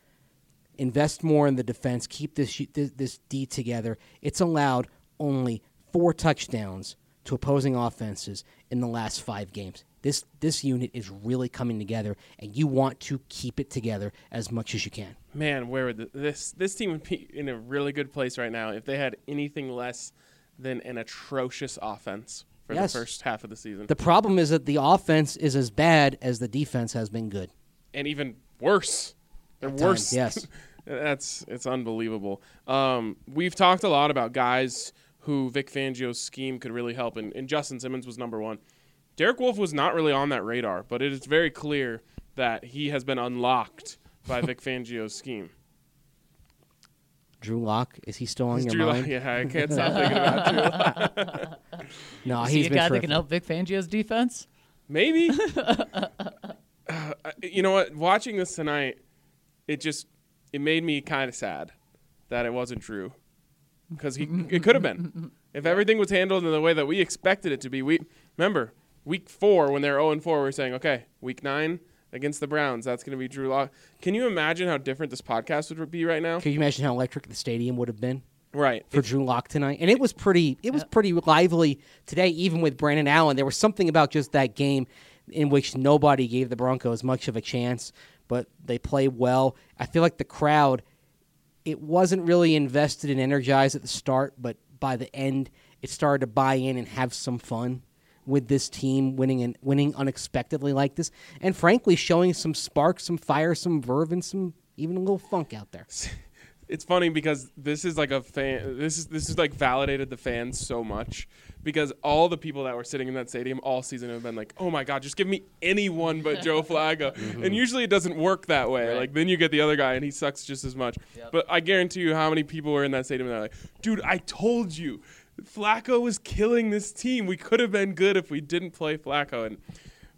invest more in the defense, keep this, this, this D together. It's allowed only four touchdowns to opposing offenses in the last five games. This this unit is really coming together, and you want to keep it together as much as you can. Man, where would the, this this team would be in a really good place right now if they had anything less than an atrocious offense for Yes. the first half of the season, The problem is that the offense is as bad as the defense has been good. and even worse. They're At times, worse. yes. That's it's unbelievable. Um, we've talked a lot about guys who Vic Fangio's scheme could really help, and, and Justin Simmons was number one. Derek Wolfe was not really on that radar, but it is very clear that he has been unlocked by Vic Fangio's scheme. Drew Lock is he still on Is your Drew Lock- mind? yeah, I can't stop thinking about Drew Lock. No, Is he's he a been guy that can help Vic Fangio's defense? Maybe. Uh, you know what? Watching this tonight, it just it made me kind of sad that it wasn't true because he it could have been if everything was handled in the way that we expected it to be. We remember week four when they're zero and four, we are saying okay, week nine against the Browns, that's going to be Drew Lock. Can you imagine how different this podcast would be right now? Can you imagine how electric the stadium would have been Right. for Drew Lock tonight? And it was pretty. It was pretty lively today, even with Brandon Allen. There was something about just that game in which nobody gave the Broncos much of a chance, but they play well. I feel like the crowd. It wasn't really invested and energized at the start, but by the end, it started to buy in and have some fun with this team winning and winning unexpectedly like this, and frankly, showing some spark, some fire, some verve, and some even a little funk out there. It's funny because this is like a fan this is this is like validated the fans so much because all the people that were sitting in that stadium all season have been like oh my god just give me anyone but joe flacco. And usually it doesn't work that way. Like then you get the other guy and he sucks just as much. But i guarantee you how many people were in that stadium and they're like dude i told you flacco was killing this team. We could have been good if we didn't play flacco. And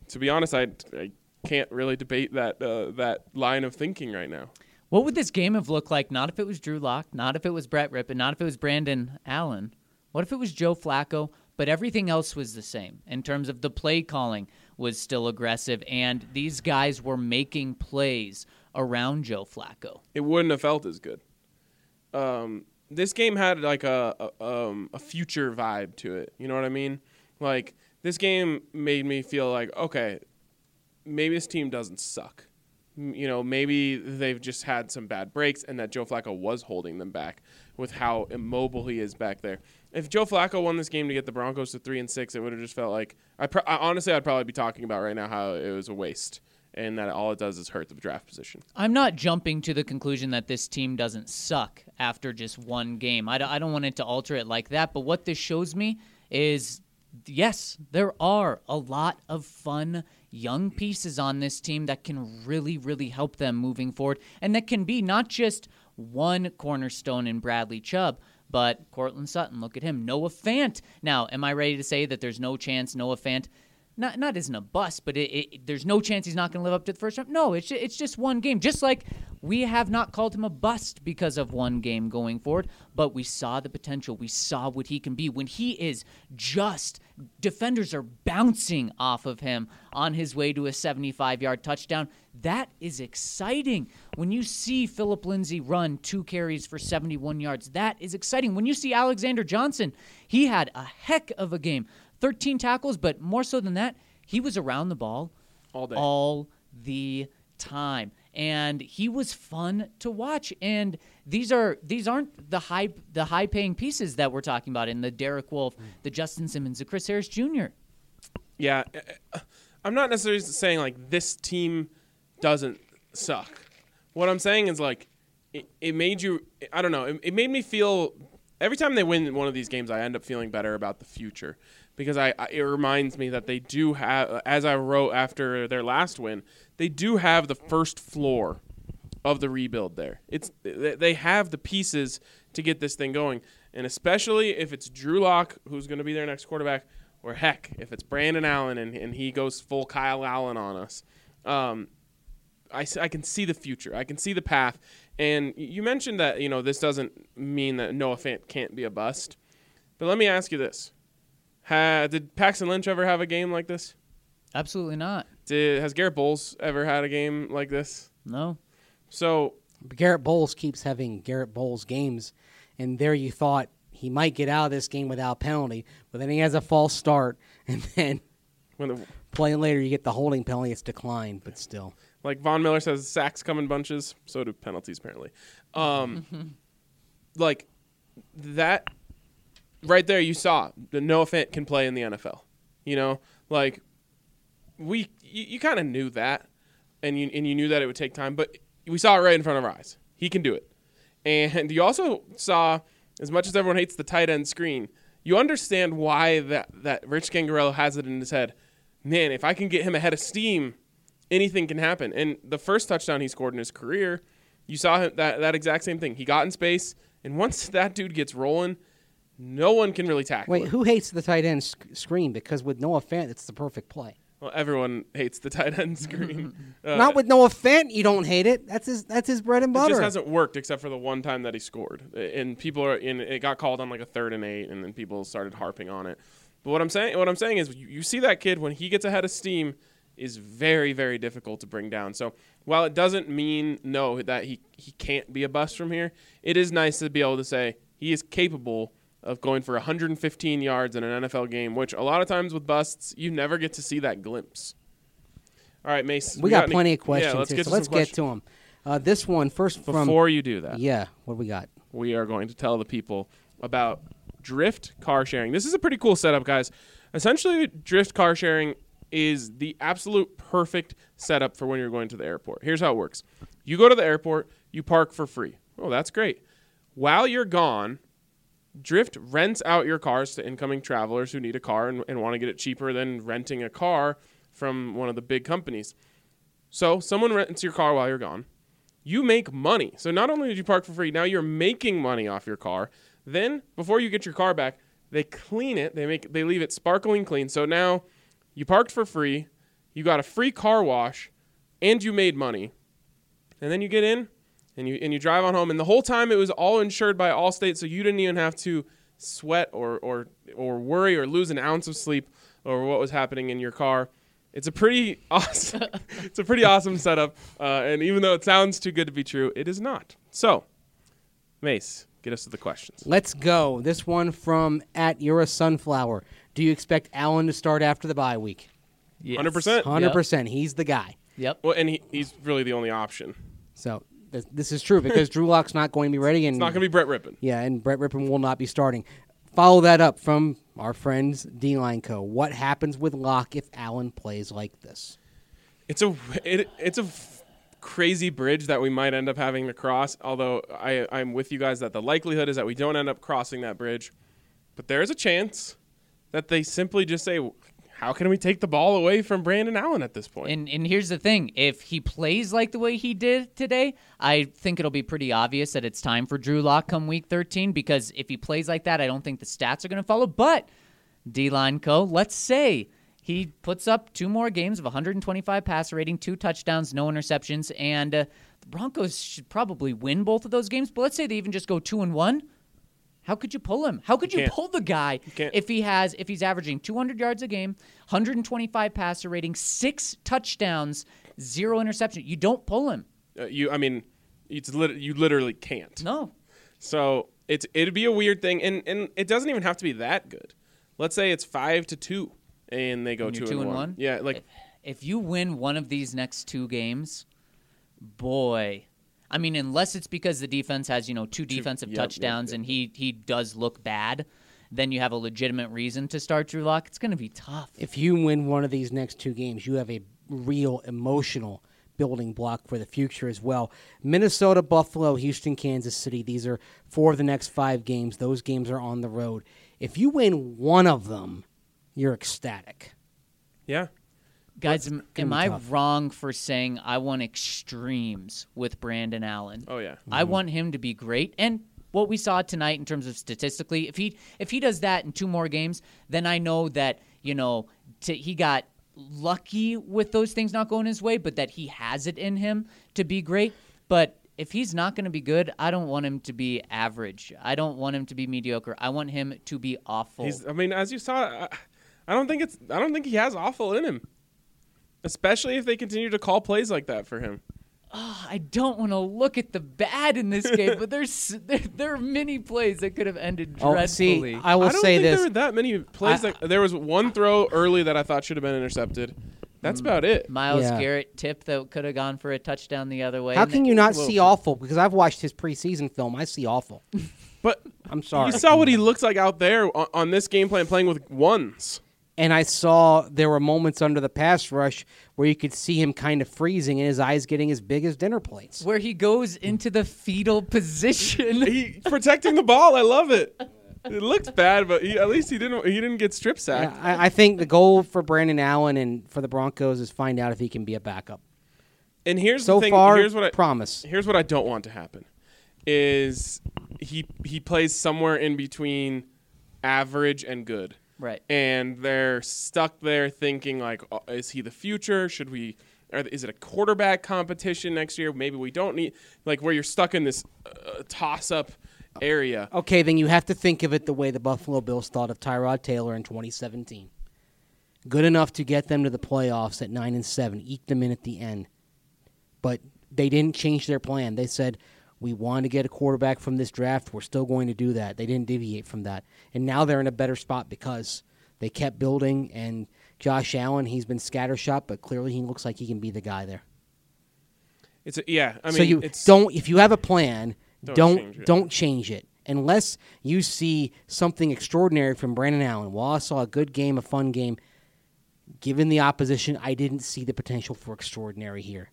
to be honest i, I can't really debate that uh, that line of thinking right now What would this game have looked like? Not if it was Drew Lock, not if it was Brett Rypien, not if it was Brandon Allen. What if it was Joe Flacco? But everything else was the same in terms of the play calling was still aggressive, and these guys were making plays around Joe Flacco. it wouldn't have felt as good. Um, this game had like a a, um, a future vibe to it. You know what I mean? Like this game made me feel like okay, maybe this team doesn't suck. You know, maybe they've just had some bad breaks, and that Joe Flacco was holding them back with how immobile he is back there. If Joe Flacco won this game to get the Broncos to three and six, it would have just felt like I, pro- I honestly I'd probably be talking about right now how it was a waste and that all it does is hurt the draft position. I'm not jumping to the conclusion that this team doesn't suck after just one game. I, d- I don't want it to alter it like that. But what this shows me is yes, there are a lot of fun young pieces on this team that can really, really help them moving forward. And that can be not just one cornerstone in Bradley Chubb. But Courtland Sutton, look at him. Noah Fant. Now, am I ready to say that there's no chance Noah Fant not not isn't a bust, but it, it, there's no chance he's not going to live up to the first round. No, it's it's just one game. Just like we have not called him a bust because of one game going forward, but we saw the potential. We saw what he can be when he is just defenders are bouncing off of him on his way to a 75-yard touchdown. That is exciting. When you see Phillip Lindsay run two carries for 71 yards, that is exciting. When you see Alexander Johnson, he had a heck of a game. 13 tackles, but more so than that, he was around the ball All day. all the time. And he was fun to watch. And these are these aren't the high the high paying pieces that we're talking about in the Derek Wolfe, the Justin Simmons, the Chris Harris Jr. Yeah, uh, I'm not necessarily saying like this team doesn't suck. What I'm saying is like, it, it made you. I don't know. It, it made me feel. Every time they win one of these games, I end up feeling better about the future because I, I it reminds me that they do have. As I wrote after their last win, they do have the first floor of the rebuild there. It's they have the pieces to get this thing going, and especially if it's Drew Lock who's going to be their next quarterback, or heck, if it's Brandon Allen and, and he goes full Kyle Allen on us. Um, I, I can see the future. I can see the path. And you mentioned that you know this doesn't mean that Noah Fant can't be a bust, but let me ask you this: ha, Did Paxton Lynch ever have a game like this? Absolutely not. Did has Garett Bolles ever had a game like this? No. So Garett Bolles keeps having Garett Bolles games, and there you thought he might get out of this game without penalty, but then he has a false start, and then when the, playing later you get the holding penalty. It's declined, but still. like Von Miller says, sacks come in bunches. So do penalties apparently. Um, like that right there, you saw that Noah Fant can play in the NFL. You know, like we you, you kind of knew that, and you and you knew that it would take time, but we saw it right in front of our eyes. He can do it, and you also saw as much as everyone hates the tight end screen, you understand why that that Rich Scangarello has it in his head. Man, if I can get him ahead of steam, anything can happen. And the first touchdown he scored in his career, you saw him, that that exact same thing. He got in space, and once that dude gets rolling, no one can really tackle Wait, him. who hates the tight end sc- screen? Because with Noah Fant, it's the perfect play. Well, everyone hates the tight end screen. Uh, Not with Noah Fant, you don't hate it. That's his. That's his bread and butter. It just hasn't worked except for the one time that he scored, and people are in. It got called on like a third and eight, and then people started harping on it. But what I'm saying, what I'm saying is, you, you see that kid when he gets ahead of steam, is very, very difficult to bring down. So while it doesn't mean no that he he can't be a bust from here, it is nice to be able to say he is capable of going for 115 yards in an NFL game, which a lot of times with busts you never get to see that glimpse. All right, Mace. we, got, any- plenty of questions Yeah, let's here, get so to let's get to them. Uh, this one first from Before you do that, yeah. What do we got? we are going to tell the people about Drift car sharing. This is a pretty cool setup, guys. Essentially, Drift car sharing is the absolute perfect setup for when you're going to the airport. Here's how it works you go to the airport, you park for free. Oh, that's great. While you're gone, Drift rents out your cars to incoming travelers who need a car and, and want to get it cheaper than renting a car from one of the big companies. So, someone rents your car while you're gone you make money. So not only did you park for free, now you're making money off your car. Then before you get your car back, they clean it. They make they leave it sparkling clean. So now you parked for free, you got a free car wash, and you made money. And then you get in and you and you drive on home and the whole time it was all insured by Allstate so you didn't even have to sweat or or or worry or lose an ounce of sleep over what was happening in your car. It's a pretty awesome. it's a pretty awesome setup, uh, and even though it sounds too good to be true, it is not. So, Mace, get us to the questions. Let's go. This one from at You're a Sunflower. Do you expect Allen to start after the bye week? Yes. 100%. Hundred percent. He's the guy. Yep. Well, and he, he's really the only option. So th- this is true because Drew Lock's not going to be ready, and It's not going to be Brett Rypien. yeah, and Brett Rypien will not be starting. Follow that up from our friends D Line Co. What happens with Lock if Allen plays like this? It's a it, it's a f- crazy bridge that we might end up having to cross. Although I I'm with you guys that the likelihood is that we don't end up crossing that bridge, but there is a chance that they simply just say, "How can we take the ball away from Brandon Allen at this point?" And and here's the thing: if he plays like the way he did today, I think it'll be pretty obvious that it's time for Drew Lock come Week 13. Because if he plays like that, I don't think the stats are going to follow. But D line co, let's say he puts up two more games of 125 passer rating, two touchdowns, no interceptions, and uh, the Broncos should probably win both of those games. But let's say they even just go two and one. How could you pull him? How could you, can't. pull the guy if he has if he's averaging 200 yards a game, 125 passer rating, six touchdowns, zero interception? You don't pull him. Uh, you, I mean, it's lit- you literally can't. No. So it's it'd be a weird thing, and and it doesn't even have to be that good. Let's say it's five to two, and they go And two, two and and one. one? Yeah, like If you win one of these next two games, boy. I mean, unless it's because the defense has, you know, two defensive yep, yep, touchdowns yep. and he he does look bad, then you have a legitimate reason to start Drew Lock. It's going to be tough. If you win one of these next two games, you have a real emotional building block for the future as well. Minnesota, Buffalo, Houston, Kansas City. These are four of the next five games. Those games are on the road. If you win one of them, you're ecstatic. Yeah. Guys, am, am I tough. wrong for saying I want extremes with Brandon Allen? Oh yeah. I want him to be great. And what we saw tonight in terms of statistically, if he if he does that in two more games, then I know that you know to, he got lucky with those things not going his way, but that he has it in him to be great. But if he's not going to be good, I don't want him to be average. I don't want him to be mediocre. I want him to be awful. He's. I mean, as you saw, I, I don't think it's. I don't think he has awful in him. Especially if they continue to call plays like that for him. I don't want to look at the bad in this game, but there's there, there are many plays that could have ended Oh, dreadfully. see, I will I don't say think this. there were that many plays. I- that, there was one throw early that I thought should have been intercepted. That's Mm. about it. Myles Yeah. Garrett tip that could have gone for a touchdown the other way. How can you not see awful? Because I've watched his preseason film. I see awful. But I'm sorry. you saw what he looks like out there on, on this game plan, playing with ones. And I saw there were moments under the pass rush where you could see him kind of freezing and his eyes getting as big as dinner plates. where he goes into the fetal position? He protecting the ball. I love it. It looked bad, but he, at least he didn't. He didn't get strip Yeah, sacked. I, I think the goal for Brandon Allen and for the Broncos is find out if he can be a backup. And here's So the thing. far, here's what I promise. Here's what I don't want to happen. Is he he plays somewhere in between average and good. Right. and they're stuck there thinking like oh, is he the future should we or is it a quarterback competition next year maybe we don't need like where you're stuck in this uh, toss up area Okay, then you have to think of it the way the Buffalo Bills thought of Tyrod Taylor in 2017. Good enough to get them to the playoffs at 9 and 7, eke them in at the end. But they didn't change their plan. They said, "We want to get a quarterback from this draft. We're still going to do that." They didn't deviate from that. And now they're in a better spot because they kept building and Josh Allen, he's been scattershot, but clearly he looks like he can be the guy there. it's a, yeah i mean so you it's don't if you have a plan, Don't don't change it. don't change it unless you see something extraordinary from Brandon Allen. While I saw a good game, a fun game, given the opposition, I didn't see the potential for extraordinary here.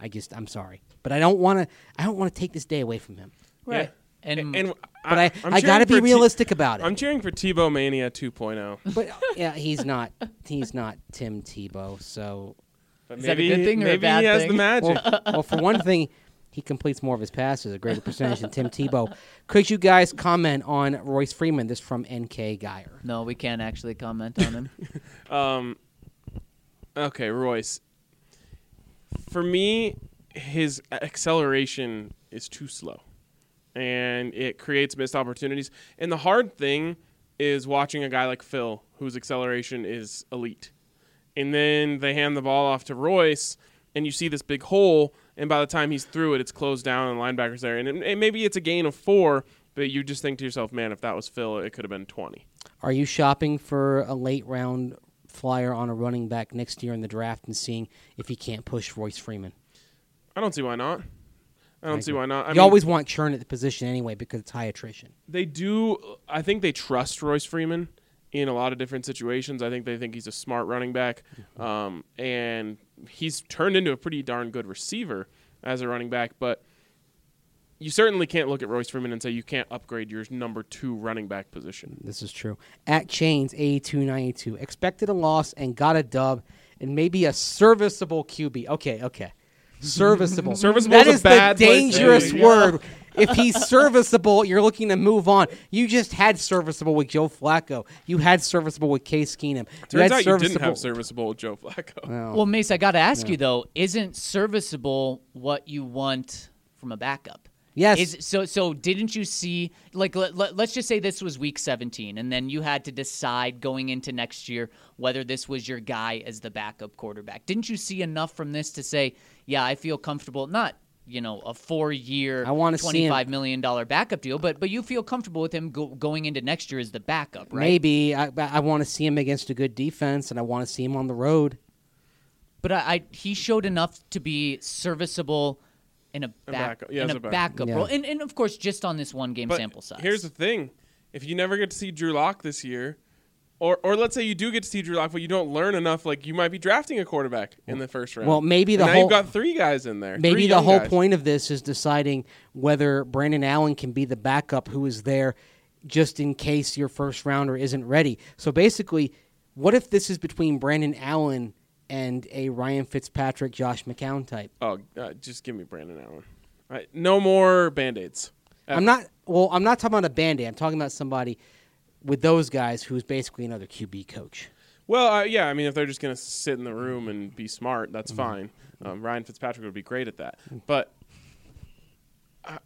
I just I'm sorry, but I don't want to I don't want to take this day away from him. yeah. And- and But I, I'm I, got to be for T- realistic about it. i'm cheering for tebow mania 2.0 but yeah, he's not he's not Tim Tebow. So but Is that a good thing or a bad he has thing? the magic well, well, for one thing, he completes more of his passes, a greater percentage than Tim Tebow. Could you guys comment on Royce Freeman? This from NK Geyer. no, we can't actually comment on him. Um, okay, Royce. For me, his acceleration is too slow, and it creates missed opportunities. And the hard thing is watching a guy like Phil, whose acceleration is elite, and then they hand the ball off to Royce, and you see this big hole. And by the time he's through it, it's closed down and the linebackers there, and, it, and maybe it's a gain of four. But you just think to yourself, man, if that was Phil, it could have been twenty. Are you shopping for a late round flyer on a running back next year in the draft and seeing if he can't push Royce Freeman? I don't see why not. I don't see why not. I you mean, always want churn at the position anyway because it's high attrition. they do. I think they trust Royce Freeman in a lot of different situations. I think they think he's a smart running back, um, and he's turned into a pretty darn good receiver as a running back. But you certainly can't look at Royce Freeman and say you can't upgrade your number two running back position. This is true. At Chains eighty-two ninety-two expected a loss and got a dub and maybe a serviceable QB. Okay, okay. Serviceable. Serviceable That is a is bad the dangerous be. word. if he's serviceable, you're looking to move on. You just had serviceable with Joe Flacco. You had serviceable with Case Keenum. you Turns had out you didn't serviceable- have serviceable with Joe Flacco. Well, well, Mace, I got to ask you though, isn't serviceable what you want from a backup? Yes. Is so so didn't you see like let, let, let's just say this was week 17 and then you had to decide going into next year whether this was your guy as the backup quarterback. Didn't you see enough from this to say, yeah, I feel comfortable not you know a four year, I wanna see twenty-five million dollar backup deal, but but you feel comfortable with him go, going into next year as the backup, right? Maybe I, I want to see him against a good defense, and I want to see him on the road. But I, I he showed enough to be serviceable in a, back, backup. Yeah, in a a back- backup Yeah. role, and, and of course just on this one game But sample size. Here's the thing: if you never get to see Drew Lock this year, Or, or let's say you do get to see Drew Lock, but you don't learn enough. Like you might be drafting a quarterback in the first round. Well, maybe the And now whole you've got three guys in there. maybe the whole guys. point of this is deciding whether Brandon Allen can be the backup who is there just in case your first rounder isn't ready. So basically, what if this is between Brandon Allen and a Ryan Fitzpatrick, Josh McCown type? Oh, uh, just give me Brandon Allen. All right, no more band aids. I'm not. Well, I'm not talking about a band-aid. I'm talking about somebody with those guys who's basically another QB coach. Well, uh, yeah, I mean, if they're just going to sit in the room and be smart, Mm-hmm. that's fine. Um, Ryan Fitzpatrick would be great at that. But uh,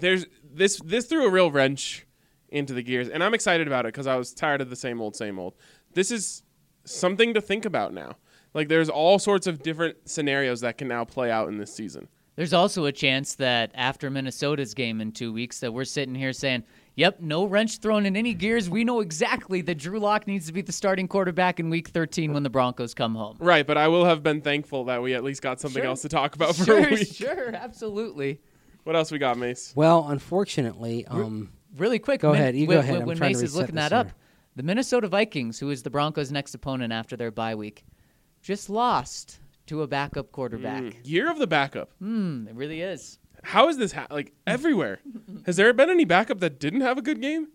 there's this this threw a real wrench into the gears, and I'm excited about it because I was tired of the same old, same old. This is something to think about now. Like, there's all sorts of different scenarios that can now play out in this season. There's also a chance that after Minnesota's game in two weeks, that we're sitting here saying, "Yep, no wrench thrown in any gears. We know exactly that Drew Lock needs to be the starting quarterback in Week 13 when the Broncos come home." Right, but I will have been thankful that we at least got something Sure. else to talk about for Sure, a week. sure, absolutely. What else we got, Mace? Well, unfortunately, um, Really quick. Go Min- ahead, you when, go ahead. When, I'm when trying to Mace is looking this that up, the Minnesota Vikings, who is the Broncos' next opponent after their bye week, just lost to a backup quarterback. Mm, year of the backup. Hmm, it really is. How is this ha- like everywhere? Has there been any backup that didn't have a good game?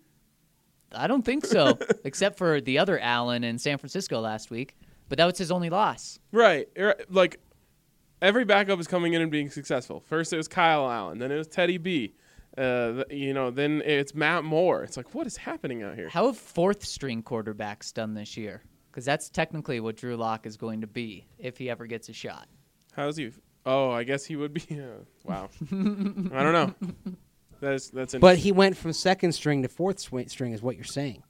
I don't think so, except for the other Allen in San Francisco last week. But that was his only loss. Right. Like every backup is coming in and being successful. First it was Kyle Allen, then it was Teddy B. Uh, you know, then it's Matt Moore. It's like, what is happening out here? How have fourth string quarterbacks done this year? Because that's technically what Drew Lock is going to be if he ever gets a shot. How's he? Oh, I guess he would be. Uh, wow. I don't know. That's that's. but he went from second string to fourth swi- string, is what you're saying,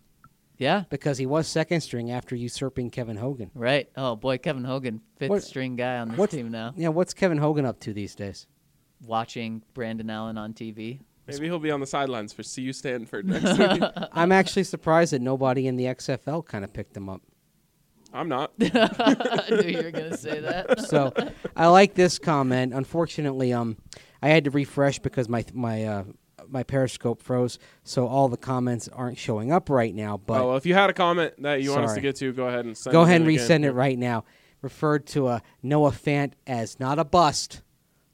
Yeah, because he was second string after usurping Kevin Hogan. right. Oh boy, Kevin Hogan, fifth What- string guy on this team now, Yeah, what's Kevin Hogan up to these days? watching Brandon Allen on TV. maybe he'll be on the sidelines for CU Stanford next week. I'm actually surprised that nobody in the XFL kind of picked him up. I'm not. I knew you were gonna say that. So I like this comment. Unfortunately, um, I had to refresh because my my uh, my Periscope froze, so all the comments aren't showing up right now. But oh, well, if you had a comment that you want us to get to, go ahead and send go it ahead and in again. resend it right now. Referred to a Noah Fant as not a bust,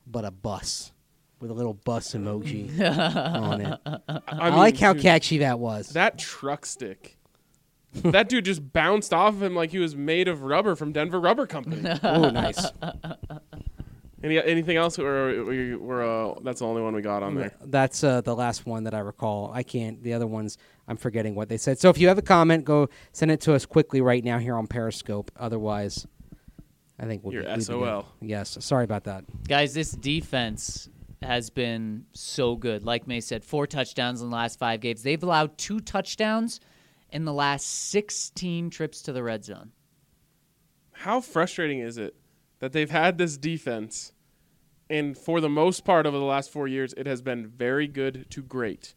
but a bus with a little bus emoji on it. I, mean, like how dude, catchy that was. That truck stick. that dude just bounced off of him like he was made of rubber from Denver Rubber Company. oh, nice. Any anything else, or we we're uh, that's the only one we got on there. That's uh, the last one that I recall. I can't. The other ones, I'm forgetting what they said. So if you have a comment, go send it to us quickly right now here on Periscope. Otherwise, I think we'll Your be, we'd be. SOL. Yes. Sorry about that. Guys, this defense has been so good. Like May said, four touchdowns in the last five games. They've allowed two touchdowns in the last 16 trips to the red zone. How frustrating is it that they've had this defense, and for the most part over the last four years, it has been very good to great,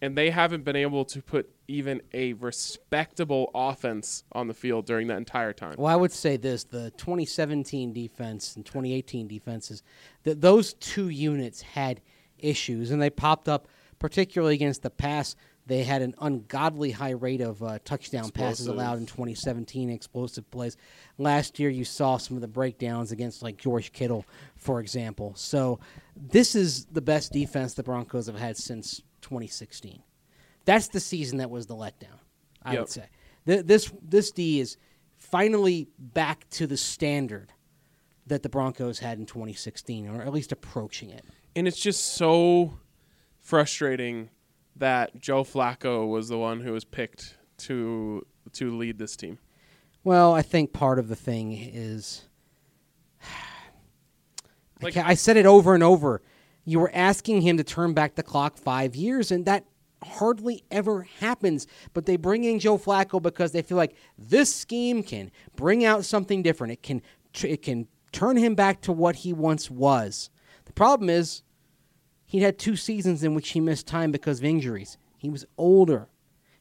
and they haven't been able to put even a respectable offense on the field during that entire time. Well, I would say this: the 2017 defense and 2018 defenses, that those two units had issues, and they popped up particularly against the pass. They had an ungodly high rate of uh, touchdown passes allowed in 2017, explosive plays. Last year, you saw some of the breakdowns against like George Kittle, for example. So, this is the best defense the Broncos have had since 2016. That's the season that was the letdown. I Yep. would say Th- this this D is finally back to the standard that the Broncos had in 2016, or at least approaching it. And it's just so frustrating that Joe Flacco was the one who was picked to to lead this team. Well, I think part of the thing is, I Like- ca- I said it over and over. You were asking him to turn back the clock five years, and that hardly ever happens. But they bring in Joe Flacco because they feel like this scheme can bring out something different. It can it can turn him back to what he once was. The problem is, he had two seasons in which he missed time because of injuries. He was older.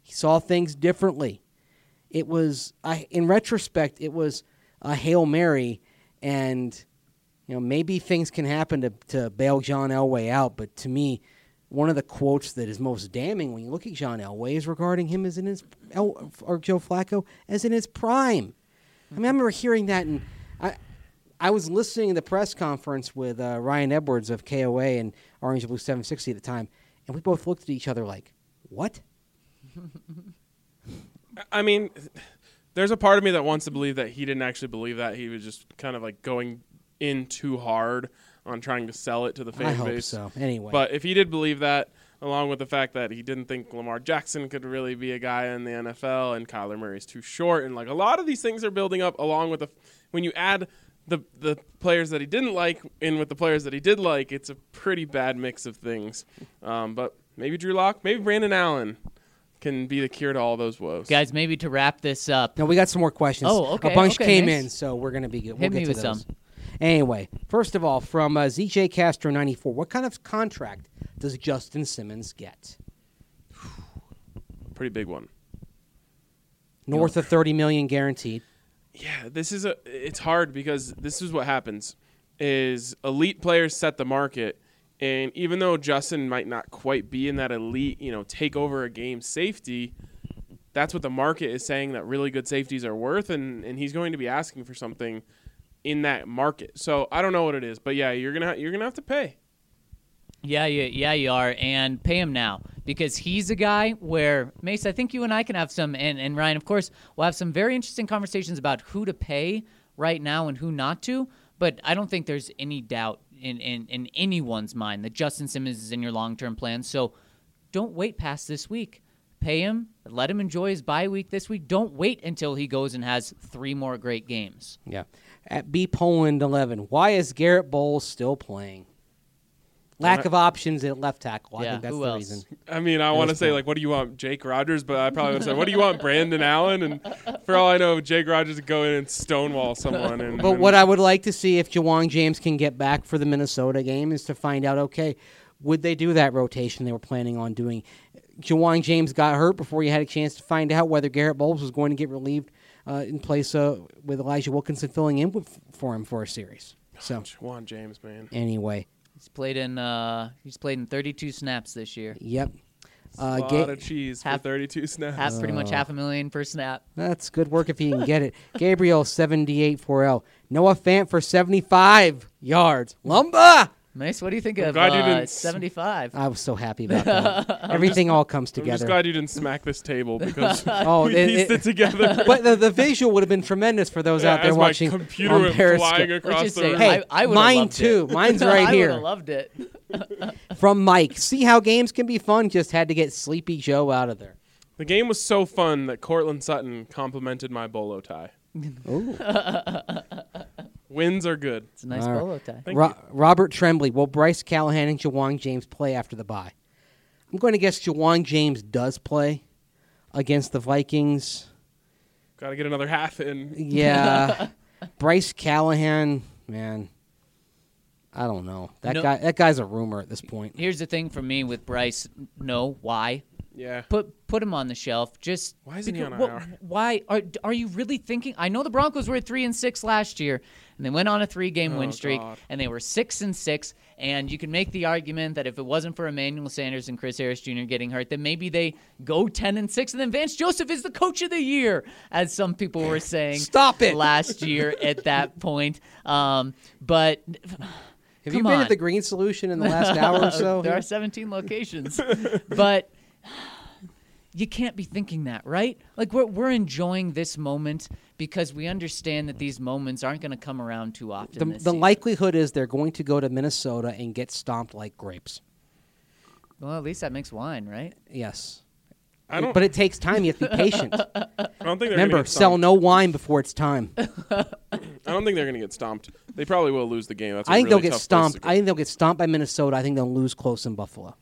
He saw things differently it was I, in retrospect it was a hail mary and you know maybe things can happen to, to bail john elway out but to me one of the quotes that is most damning when you look at John Elway is regarding him as in his or Joe Flacco as in his prime. I mean, I remember hearing that, and I I was listening to the press conference with uh, Ryan Edwards of KOA and Orange and Blue 760 at the time, and we both looked at each other like, "What?" I mean, there's a part of me that wants to believe that he didn't actually believe that. He was just kind of like going in too hard on trying to sell it to the fan I hope base. so. Anyway, But if he did believe that, along with the fact that he didn't think Lamar Jackson could really be a guy in the NFL and Kyler Murray's too short, and like a lot of these things are building up along with the when you add the the players that he didn't like in with the players that he did like, it's a pretty bad mix of things. Um, but maybe Drew Lock, maybe Brandon Allen can be the cure to all those woes. Guys, maybe to wrap this up, no, we got some more questions. Oh, okay, A bunch okay, came nice. in, so we're gonna be good. We'll Hit get me to with those. some. Anyway, first of all, from uh, ZJ Castro 94, what kind of contract does Justin Simmons get? Pretty big one. North of 30 million guaranteed. Yeah, this is a it's hard because this is what happens is elite players set the market and even though Justin might not quite be in that elite, you know, take over a game safety, that's what the market is saying that really good safeties are worth and and he's going to be asking for something in that market. So, I don't know what it is, but yeah, you're going to you're going to have to pay. Yeah, yeah, yeah, you are, and pay him now because he's a guy where Mace. I think you and I can have some, and, and Ryan, of course, we'll have some very interesting conversations about who to pay right now and who not to. But I don't think there's any doubt in in, in anyone's mind that Justin Simmons is in your long term plan. So don't wait past this week. Pay him. Let him enjoy his bye week this week. Don't wait until he goes and has three more great games. Yeah. At B Poland 11, why is Garett Bolles still playing? Lack of options at left tackle. I Yeah, think that's who the else? reason. I mean, I want to say like, what do you want, Jake Rodgers? But I probably would say, what do you want, Brandon Allen? And for all I know, Jake Rodgers would go in and stonewall someone. And But and- what I would like to see if Ja'Wuan James can get back for the Minnesota game is to find out, okay, would they do that rotation they were planning on doing? Ja'Wuan James got hurt before you had a chance to find out whether Garett Bolles was going to get relieved uh, in place uh, with Elijah Wilkinson filling in with, for him for a series. So Ja'Wuan James, man. anyway, He's played in uh, he's played in 32 snaps this year. yep. a Uh, lot Ga- of cheese half- for 32 snaps. Half pretty Uh. much half a million per snap. That's good work if he can get it. Gabriel, 78 4L. Noah Fant for 75 yards. Lumba! Mace, what do you think I'm of glad you uh, didn't s- 75? I was so happy about that. Everything all comes together. I'm just together. glad you didn't smack this table because Oh, we it- pieced it- it, together. but the, the visual would have been tremendous for those Yeah, out there as my watching computer on went Periscope. flying Let's across just the say, room. Hey, I, I would've mine loved too. It. Mine's right I here. would have loved it. From Mike. See how games can be fun? Just had to get Sleepy Joe out of there. The game was so fun that Courtland Sutton complimented my bolo tie. Ooh. Wins are good. It's a nice All right. bolo tie. Thank Ro- you. Robert Tremblay. Will Bryce Callahan and Ja'Wuan James play after the bye? I'm going to guess Ja'Wuan James does play against the Vikings. Got to get another half in. Yeah. Bryce Callahan, man. I don't know. That No. guy that guy's a rumor at this point. Here's the thing for me with Bryce. No, why? Yeah. Put put him on the shelf. Just Why isn't he becau- on what- IR? Why are are you really thinking? I know the Broncos were at three and six last year, and they went on a three game Oh, win streak, God. and they were six and six. And you can make the argument that if it wasn't for Emmanuel Sanders and Chris Harris Jr. getting hurt, then maybe they go ten and six, and then Vance Joseph is the coach of the year, as some people were saying. Stop it. Last year at that point, um, but Have you come been on. at the Green Solution in the last hour or so? there are 17 locations, but you can't be thinking that, right? Like we're we're enjoying this moment because we understand that these moments aren't going to come around too often. the, this the likelihood is they're going to go to Minnesota and get stomped like grapes. well, at least that makes wine, right? Yes. I don't. But it takes time. You have to be patient. I don't think Remember, sell no wine before it's time. I don't think they're going to get stomped. They probably will lose the game. That's a I think really they'll get stomped. I think they'll get stomped by Minnesota. I think they'll lose close in Buffalo.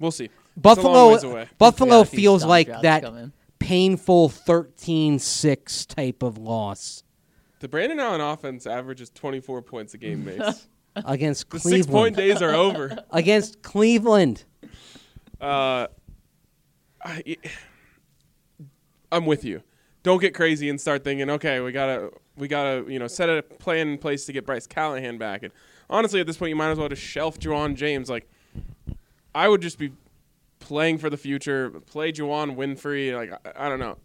we'll see. It's a Buffalo long ways away. Buffalo Yeah, feels like that coming. painful 13-6 type of loss The Brandon Allen offense averages 24 points a game, Mace. against the six point Cleveland. days are over. Against Cleveland. Uh, I, I'm with you. Don't get crazy and start thinking, okay, we gotta, we gotta, you know, set a plan in place to get Bryce Callahan back. And honestly, at this point, you might as well just shelf Ja'Wuan James. Like, I would just be playing for the future. Play Juwann Winfree. Like I, I don't know.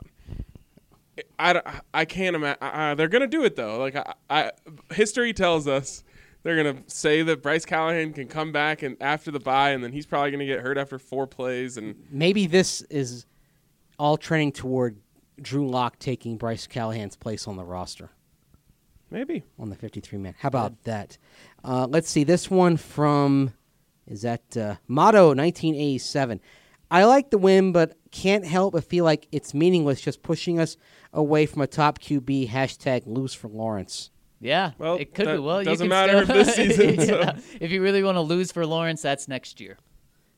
I, I can't imagine. Uh, they're gonna do it though. Like I, I, history tells us they're gonna say that Bryce Callahan can come back and after the bye, and then he's probably gonna get hurt after four plays. And Maybe this is all trending toward Drew Lock taking Bryce Callahan's place on the roster maybe on the 53 man. How about that? Uh, let's see. This one from, is that uh, Motto 1987. I like the win, but can't help but feel like it's meaningless just pushing us away from a top QB. Hashtag lose for Lawrence. Yeah, Well, it could be. Well, you doesn't can matter still- if this season, so- Yeah. If you really want to lose for Lawrence, that's next year.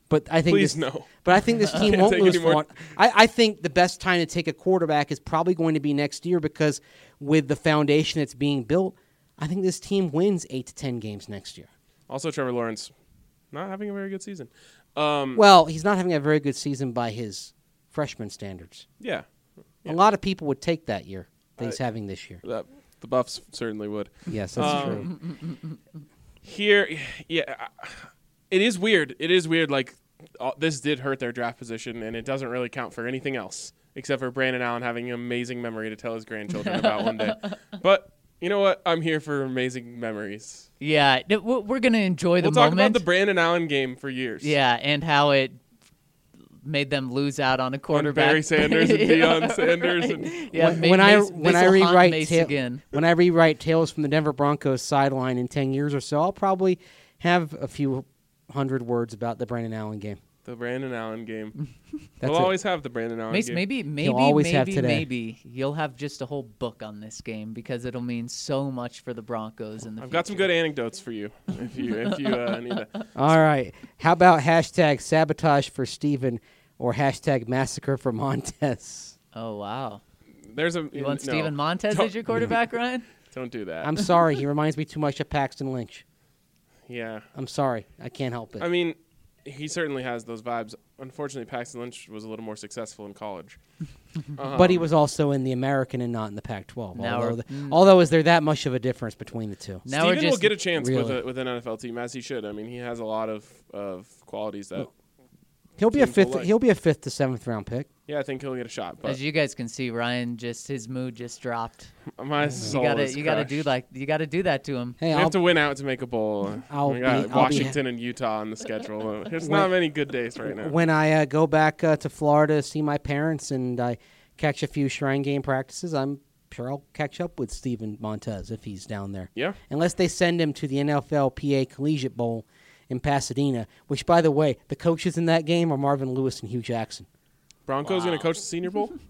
But I think Please this, no. But I think this team won't lose any for more. one. I, I think the best time to take a quarterback is probably going to be next year because with the foundation that's being built, I think this team wins eight to ten games next year. Also, Trevor Lawrence not having a very good season. Um, Well, he's not having a very good season by his freshman standards. yeah, A lot of people would take that year that he's having this year. that, the Buffs certainly would. Yes, that's true. Um, Here, yeah, it is weird. It is weird. Like uh, this did hurt their draft position, and it doesn't really count for anything else except for Brandon Allen having an amazing memory to tell his grandchildren about one day. But you know what? I'm here for amazing memories. Yeah, we're we're gonna enjoy the we'll talk moment. about the Brandon Allen game for years. yeah, and how it made them lose out on a On quarterback. Barry Sanders and Deion Sanders. And, Yeah, when, Ma- when I when I rewrite ta- again. when I rewrite tales from the Denver Broncos sideline in ten years or so, I'll probably have a few hundred words about the Brandon Allen game. The Brandon Allen game. That's we'll it. always have the Brandon Allen Mace, game. maybe, maybe, always maybe, have today. maybe you'll have just a whole book on this game because it'll mean so much for the Broncos in the I've got some good anecdotes for you if you if you uh, need it. All right. How about hashtag sabotage for Steven or hashtag massacre for Montez? Oh wow! There's a You want no, Steven Montez Don't- as your quarterback, Ryan? Don't do that. I'm sorry. He reminds me too much of Paxton Lynch. yeah. I'm sorry. I can't help it. I mean, he certainly has those vibes. Unfortunately, Paxton Lynch was a little more successful in college. but he um, was also in the American and not in the Pac-12. Now although, we're- the- mm. although is there that much of a difference between the two? Now we're Steven will get a chance with, a, with an NFL team as he should. I mean, he has a lot of, of qualities that. He'll be a fifth. like. He'll be a fifth to seventh round pick. Yeah, I think he'll get a shot. But as you guys can see, Ryan just his mood just dropped. my You gotta is you gotta do crushed. like you gotta do that to him. Hey, We I'll, have to win out to make a bowl. I'll we got be- I'll be Washington and Utah on the schedule. There's not many good days right now. when I uh, go back uh, to Florida to see my parents and I catch a few Shrine Game practices, I'm sure I'll catch up with Steven Montez if he's down there. Yeah. Unless they send him to the NFLPA Collegiate Bowl in Pasadena, which, by the way, the coaches in that game are Marvin Lewis and Hue Jackson. Broncos going to coach the Senior Bowl?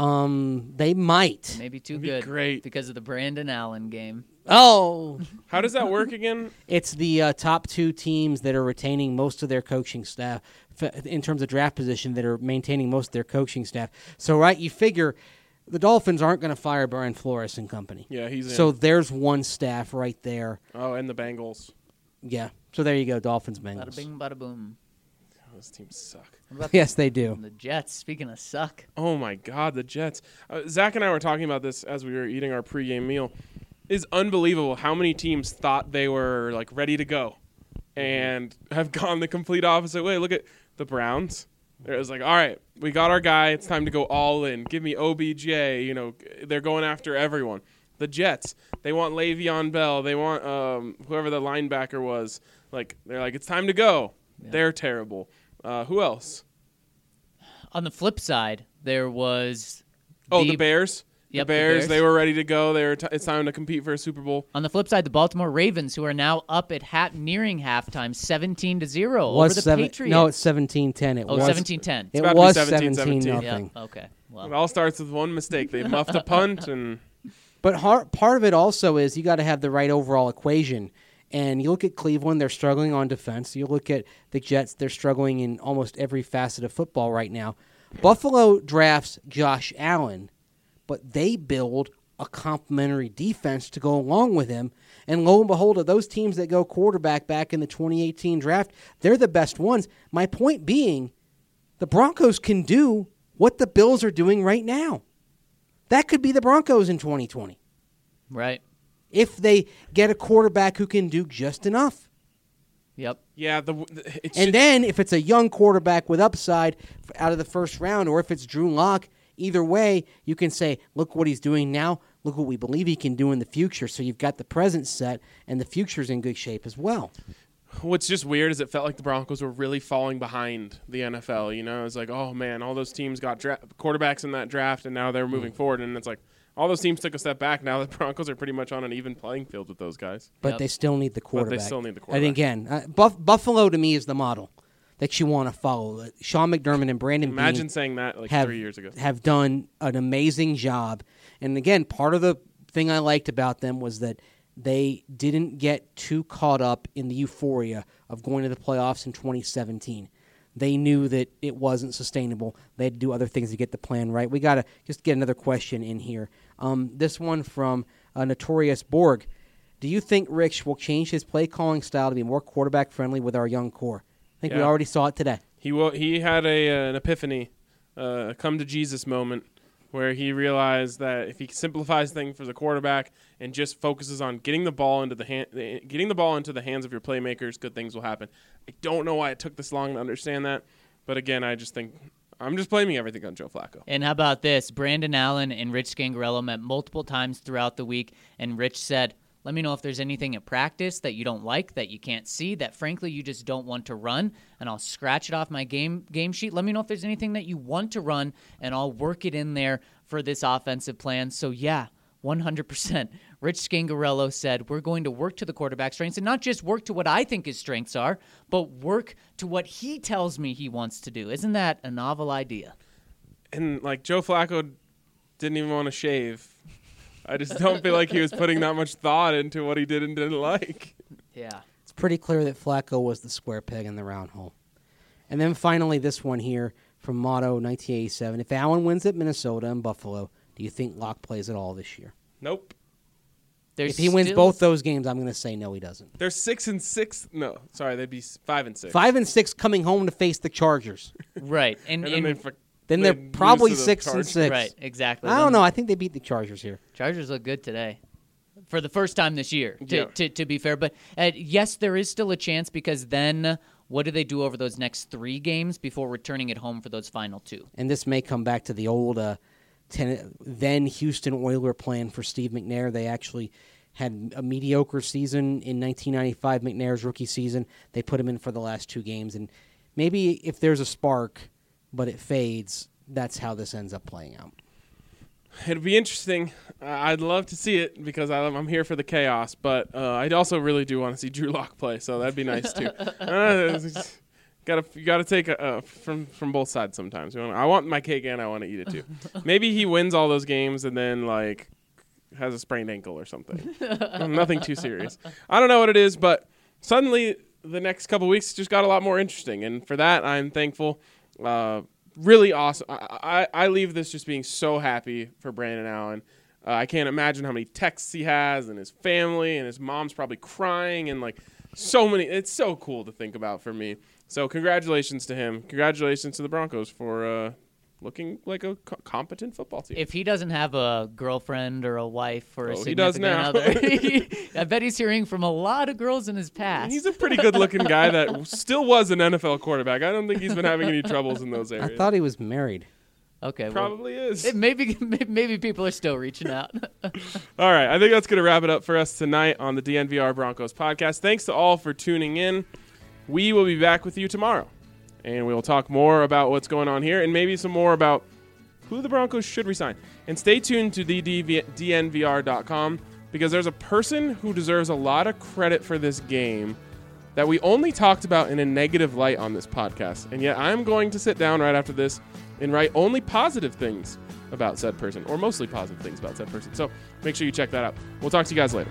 Um, they might. Maybe too It'd be good great. because of the Brandon Allen game. Oh, How does that work again? it's the uh, top two teams that are retaining most of their coaching staff f- in terms of draft position that are maintaining most of their coaching staff. So, right, you figure the Dolphins aren't going to fire Brian Flores and company. Yeah, he's in. So there's one staff right there. oh, and the Bengals. Yeah. So there you go, Dolphins Bengals. Bada bing, bada boom. Oh, those teams suck. What about Yes, they do. the Jets? Speaking of suck, Oh my God, the Jets. Uh, Zach and I were talking about this as we were eating our pregame meal. It's unbelievable how many teams thought they were like ready to go, and have gone the complete opposite way. Look at the Browns. It was like, all right, we got our guy. It's time to go all in. Give me OBJ. You know, they're going after everyone. The Jets, they want Le'Veon Bell. They want um, whoever the linebacker was. Like, they're like, it's time to go. They're terrible. Uh, who else? on the flip side, there was. Oh, the Bears. Yep, the the Bears, Bears. They were ready to go. They were. T- it's time to compete for a Super Bowl. On the flip side, the Baltimore Ravens, who are now up at ha- nearing halftime, seventeen to zero was over the seven, Patriots. No, it's 17-10. It oh, was 17-10. It about was 17, 17 Yeah. nothing. Okay. It all starts with one mistake. They muffed a punt, and But har- part of it also is you got to have the right overall equation. And you look at Cleveland, they're struggling on defense. You look at the Jets, they're struggling in almost every facet of football right now. Buffalo drafts Josh Allen, but they build a complementary defense to go along with him. And lo and behold, of those teams that go quarterback back in the 2018 draft, they're the best ones. My point being, the Broncos can do what the Bills are doing right now. That could be the Broncos in 2020 right. If they get a quarterback who can do just enough. Yep. Yeah, the, the it And should- then if it's a young quarterback with upside out of the first round, or if it's Drew Lock, either way, you can say, look what he's doing now. Look what we believe he can do in the future. So you've got the present set, and the future's in good shape as well. What's just weird is it felt like the Broncos were really falling behind the NFL. You know, it's like, oh man, all those teams got dra- quarterbacks in that draft, and now they're Mm. moving forward. And it's like all those teams took a step back. Now the Broncos are pretty much on an even playing field with those guys. But Yep. they still need the quarterback. they quarterback. still need the And quarterback. again, uh, Buff- Buffalo to me is the model that you want to follow. Uh, Sean McDermott and Brandon Imagine Beane saying that like have, three years ago. have done an amazing job. And again, part of the thing I liked about them was that they didn't get too caught up in the euphoria of going to the playoffs in 2017. They knew that it wasn't sustainable. They had to do other things to get the plan right. We got to just get another question in here. Um, this one from uh, Notorious Borg. Do you think Rich will change his play calling style to be more quarterback friendly with our young core? I think we already saw it today. He will, he had a uh, an epiphany, uh, come to Jesus moment, where he realized that if he simplifies things for the quarterback and just focuses on getting the ball into the hand, getting the ball into the hands of your playmakers, good things will happen. I don't know why it took this long to understand that, but again, I just think I'm just blaming everything on Joe Flacco. And how about this? Brandon Allen and Rich Scangarello met multiple times throughout the week, and Rich said, Let me know if there's anything at practice that you don't like, that you can't see, that frankly you just don't want to run, and I'll scratch it off my game game sheet. Let me know if there's anything that you want to run, and I'll work it in there for this offensive plan. So yeah, 100%. Rich Scangarello said, We're going to work to the quarterback strengths and not just work to what I think his strengths are, but work to what he tells me he wants to do. Isn't that a novel idea? And like Joe Flacco didn't even want to shave. I just don't feel like he was putting that much thought into what he did and didn't like. Yeah. It's pretty clear that Flacco was the square peg in the round hole. And then finally, this one here from Motto 1987. If Allen wins at Minnesota and Buffalo, do you think Lock plays at all this year? Nope. There's if he wins both those games, I'm going to say no, he doesn't. They're six and six. No, sorry, they'd be five and six. Five and six coming home to face the Chargers. right, and, and then and- they fuck- Then they they're lose probably to the six and Chargers. six. right, exactly. I don't know. I think they beat the Chargers here. Chargers look good today, for the first time this year. To Yeah. to, to be fair, but uh, yes, there is still a chance because then what do they do over those next three games before returning it home for those final two? And this may come back to the old uh, ten, then Houston Oiler plan for Steve McNair. They actually had a mediocre season in 1995, McNair's rookie season. They put him in for the last two games. And maybe if there's a spark, but it fades, that's how this ends up playing out. It'd be interesting. Uh, I'd love to see it because I, I'm here for the chaos, but uh, I also really do want to see Drew Lock play, so that'd be nice too. uh, gotta you gotta take a, uh, from from both sides sometimes. I want my cake and I want to eat it too. Maybe he wins all those games and then like has a sprained ankle or something. Nothing too serious. I don't know what it is, but suddenly the next couple weeks just got a lot more interesting, and for that I'm thankful. Uh, really awesome. I, I, I leave this just being so happy for Brandon Allen. Uh, I can't imagine how many texts he has and his family and his mom's probably crying and like so many. It's so cool to think about for me. So congratulations to him. Congratulations to the Broncos for uh, looking like a co- competent football team. If he doesn't have a girlfriend or a wife or a Oh, he does significant now. other, I bet he's hearing from a lot of girls in his past. He's a pretty good looking guy that still was an NFL quarterback. I don't think he's been having any troubles in those areas. I thought he was married. okay, well, Probably is. it- maybe maybe people are still reaching out. All right, I think that's going to wrap it up for us tonight on the DNVR Broncos podcast. Thanks to all for tuning in. We will be back with you tomorrow, and we will talk more about what's going on here and maybe some more about who the Broncos should resign. And stay tuned to DNVR.com because there's a person who deserves a lot of credit for this game that we only talked about in a negative light on this podcast. And yet I'm going to sit down right after this and write only positive things about said person, or mostly positive things about said person. So make sure you check that out. We'll talk to you guys later.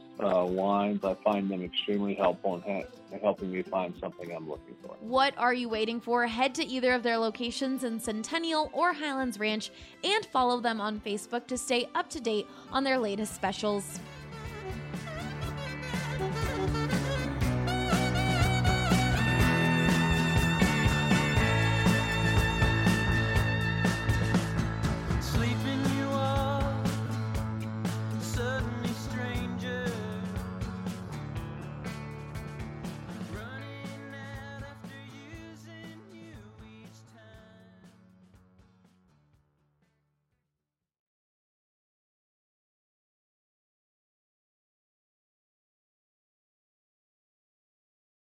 Uh, wines, I find them extremely helpful in, ha- in helping me find something I'm looking for. What are you waiting for? Head to either of their locations in Centennial or Highlands Ranch and follow them on Facebook to stay up to date on their latest specials.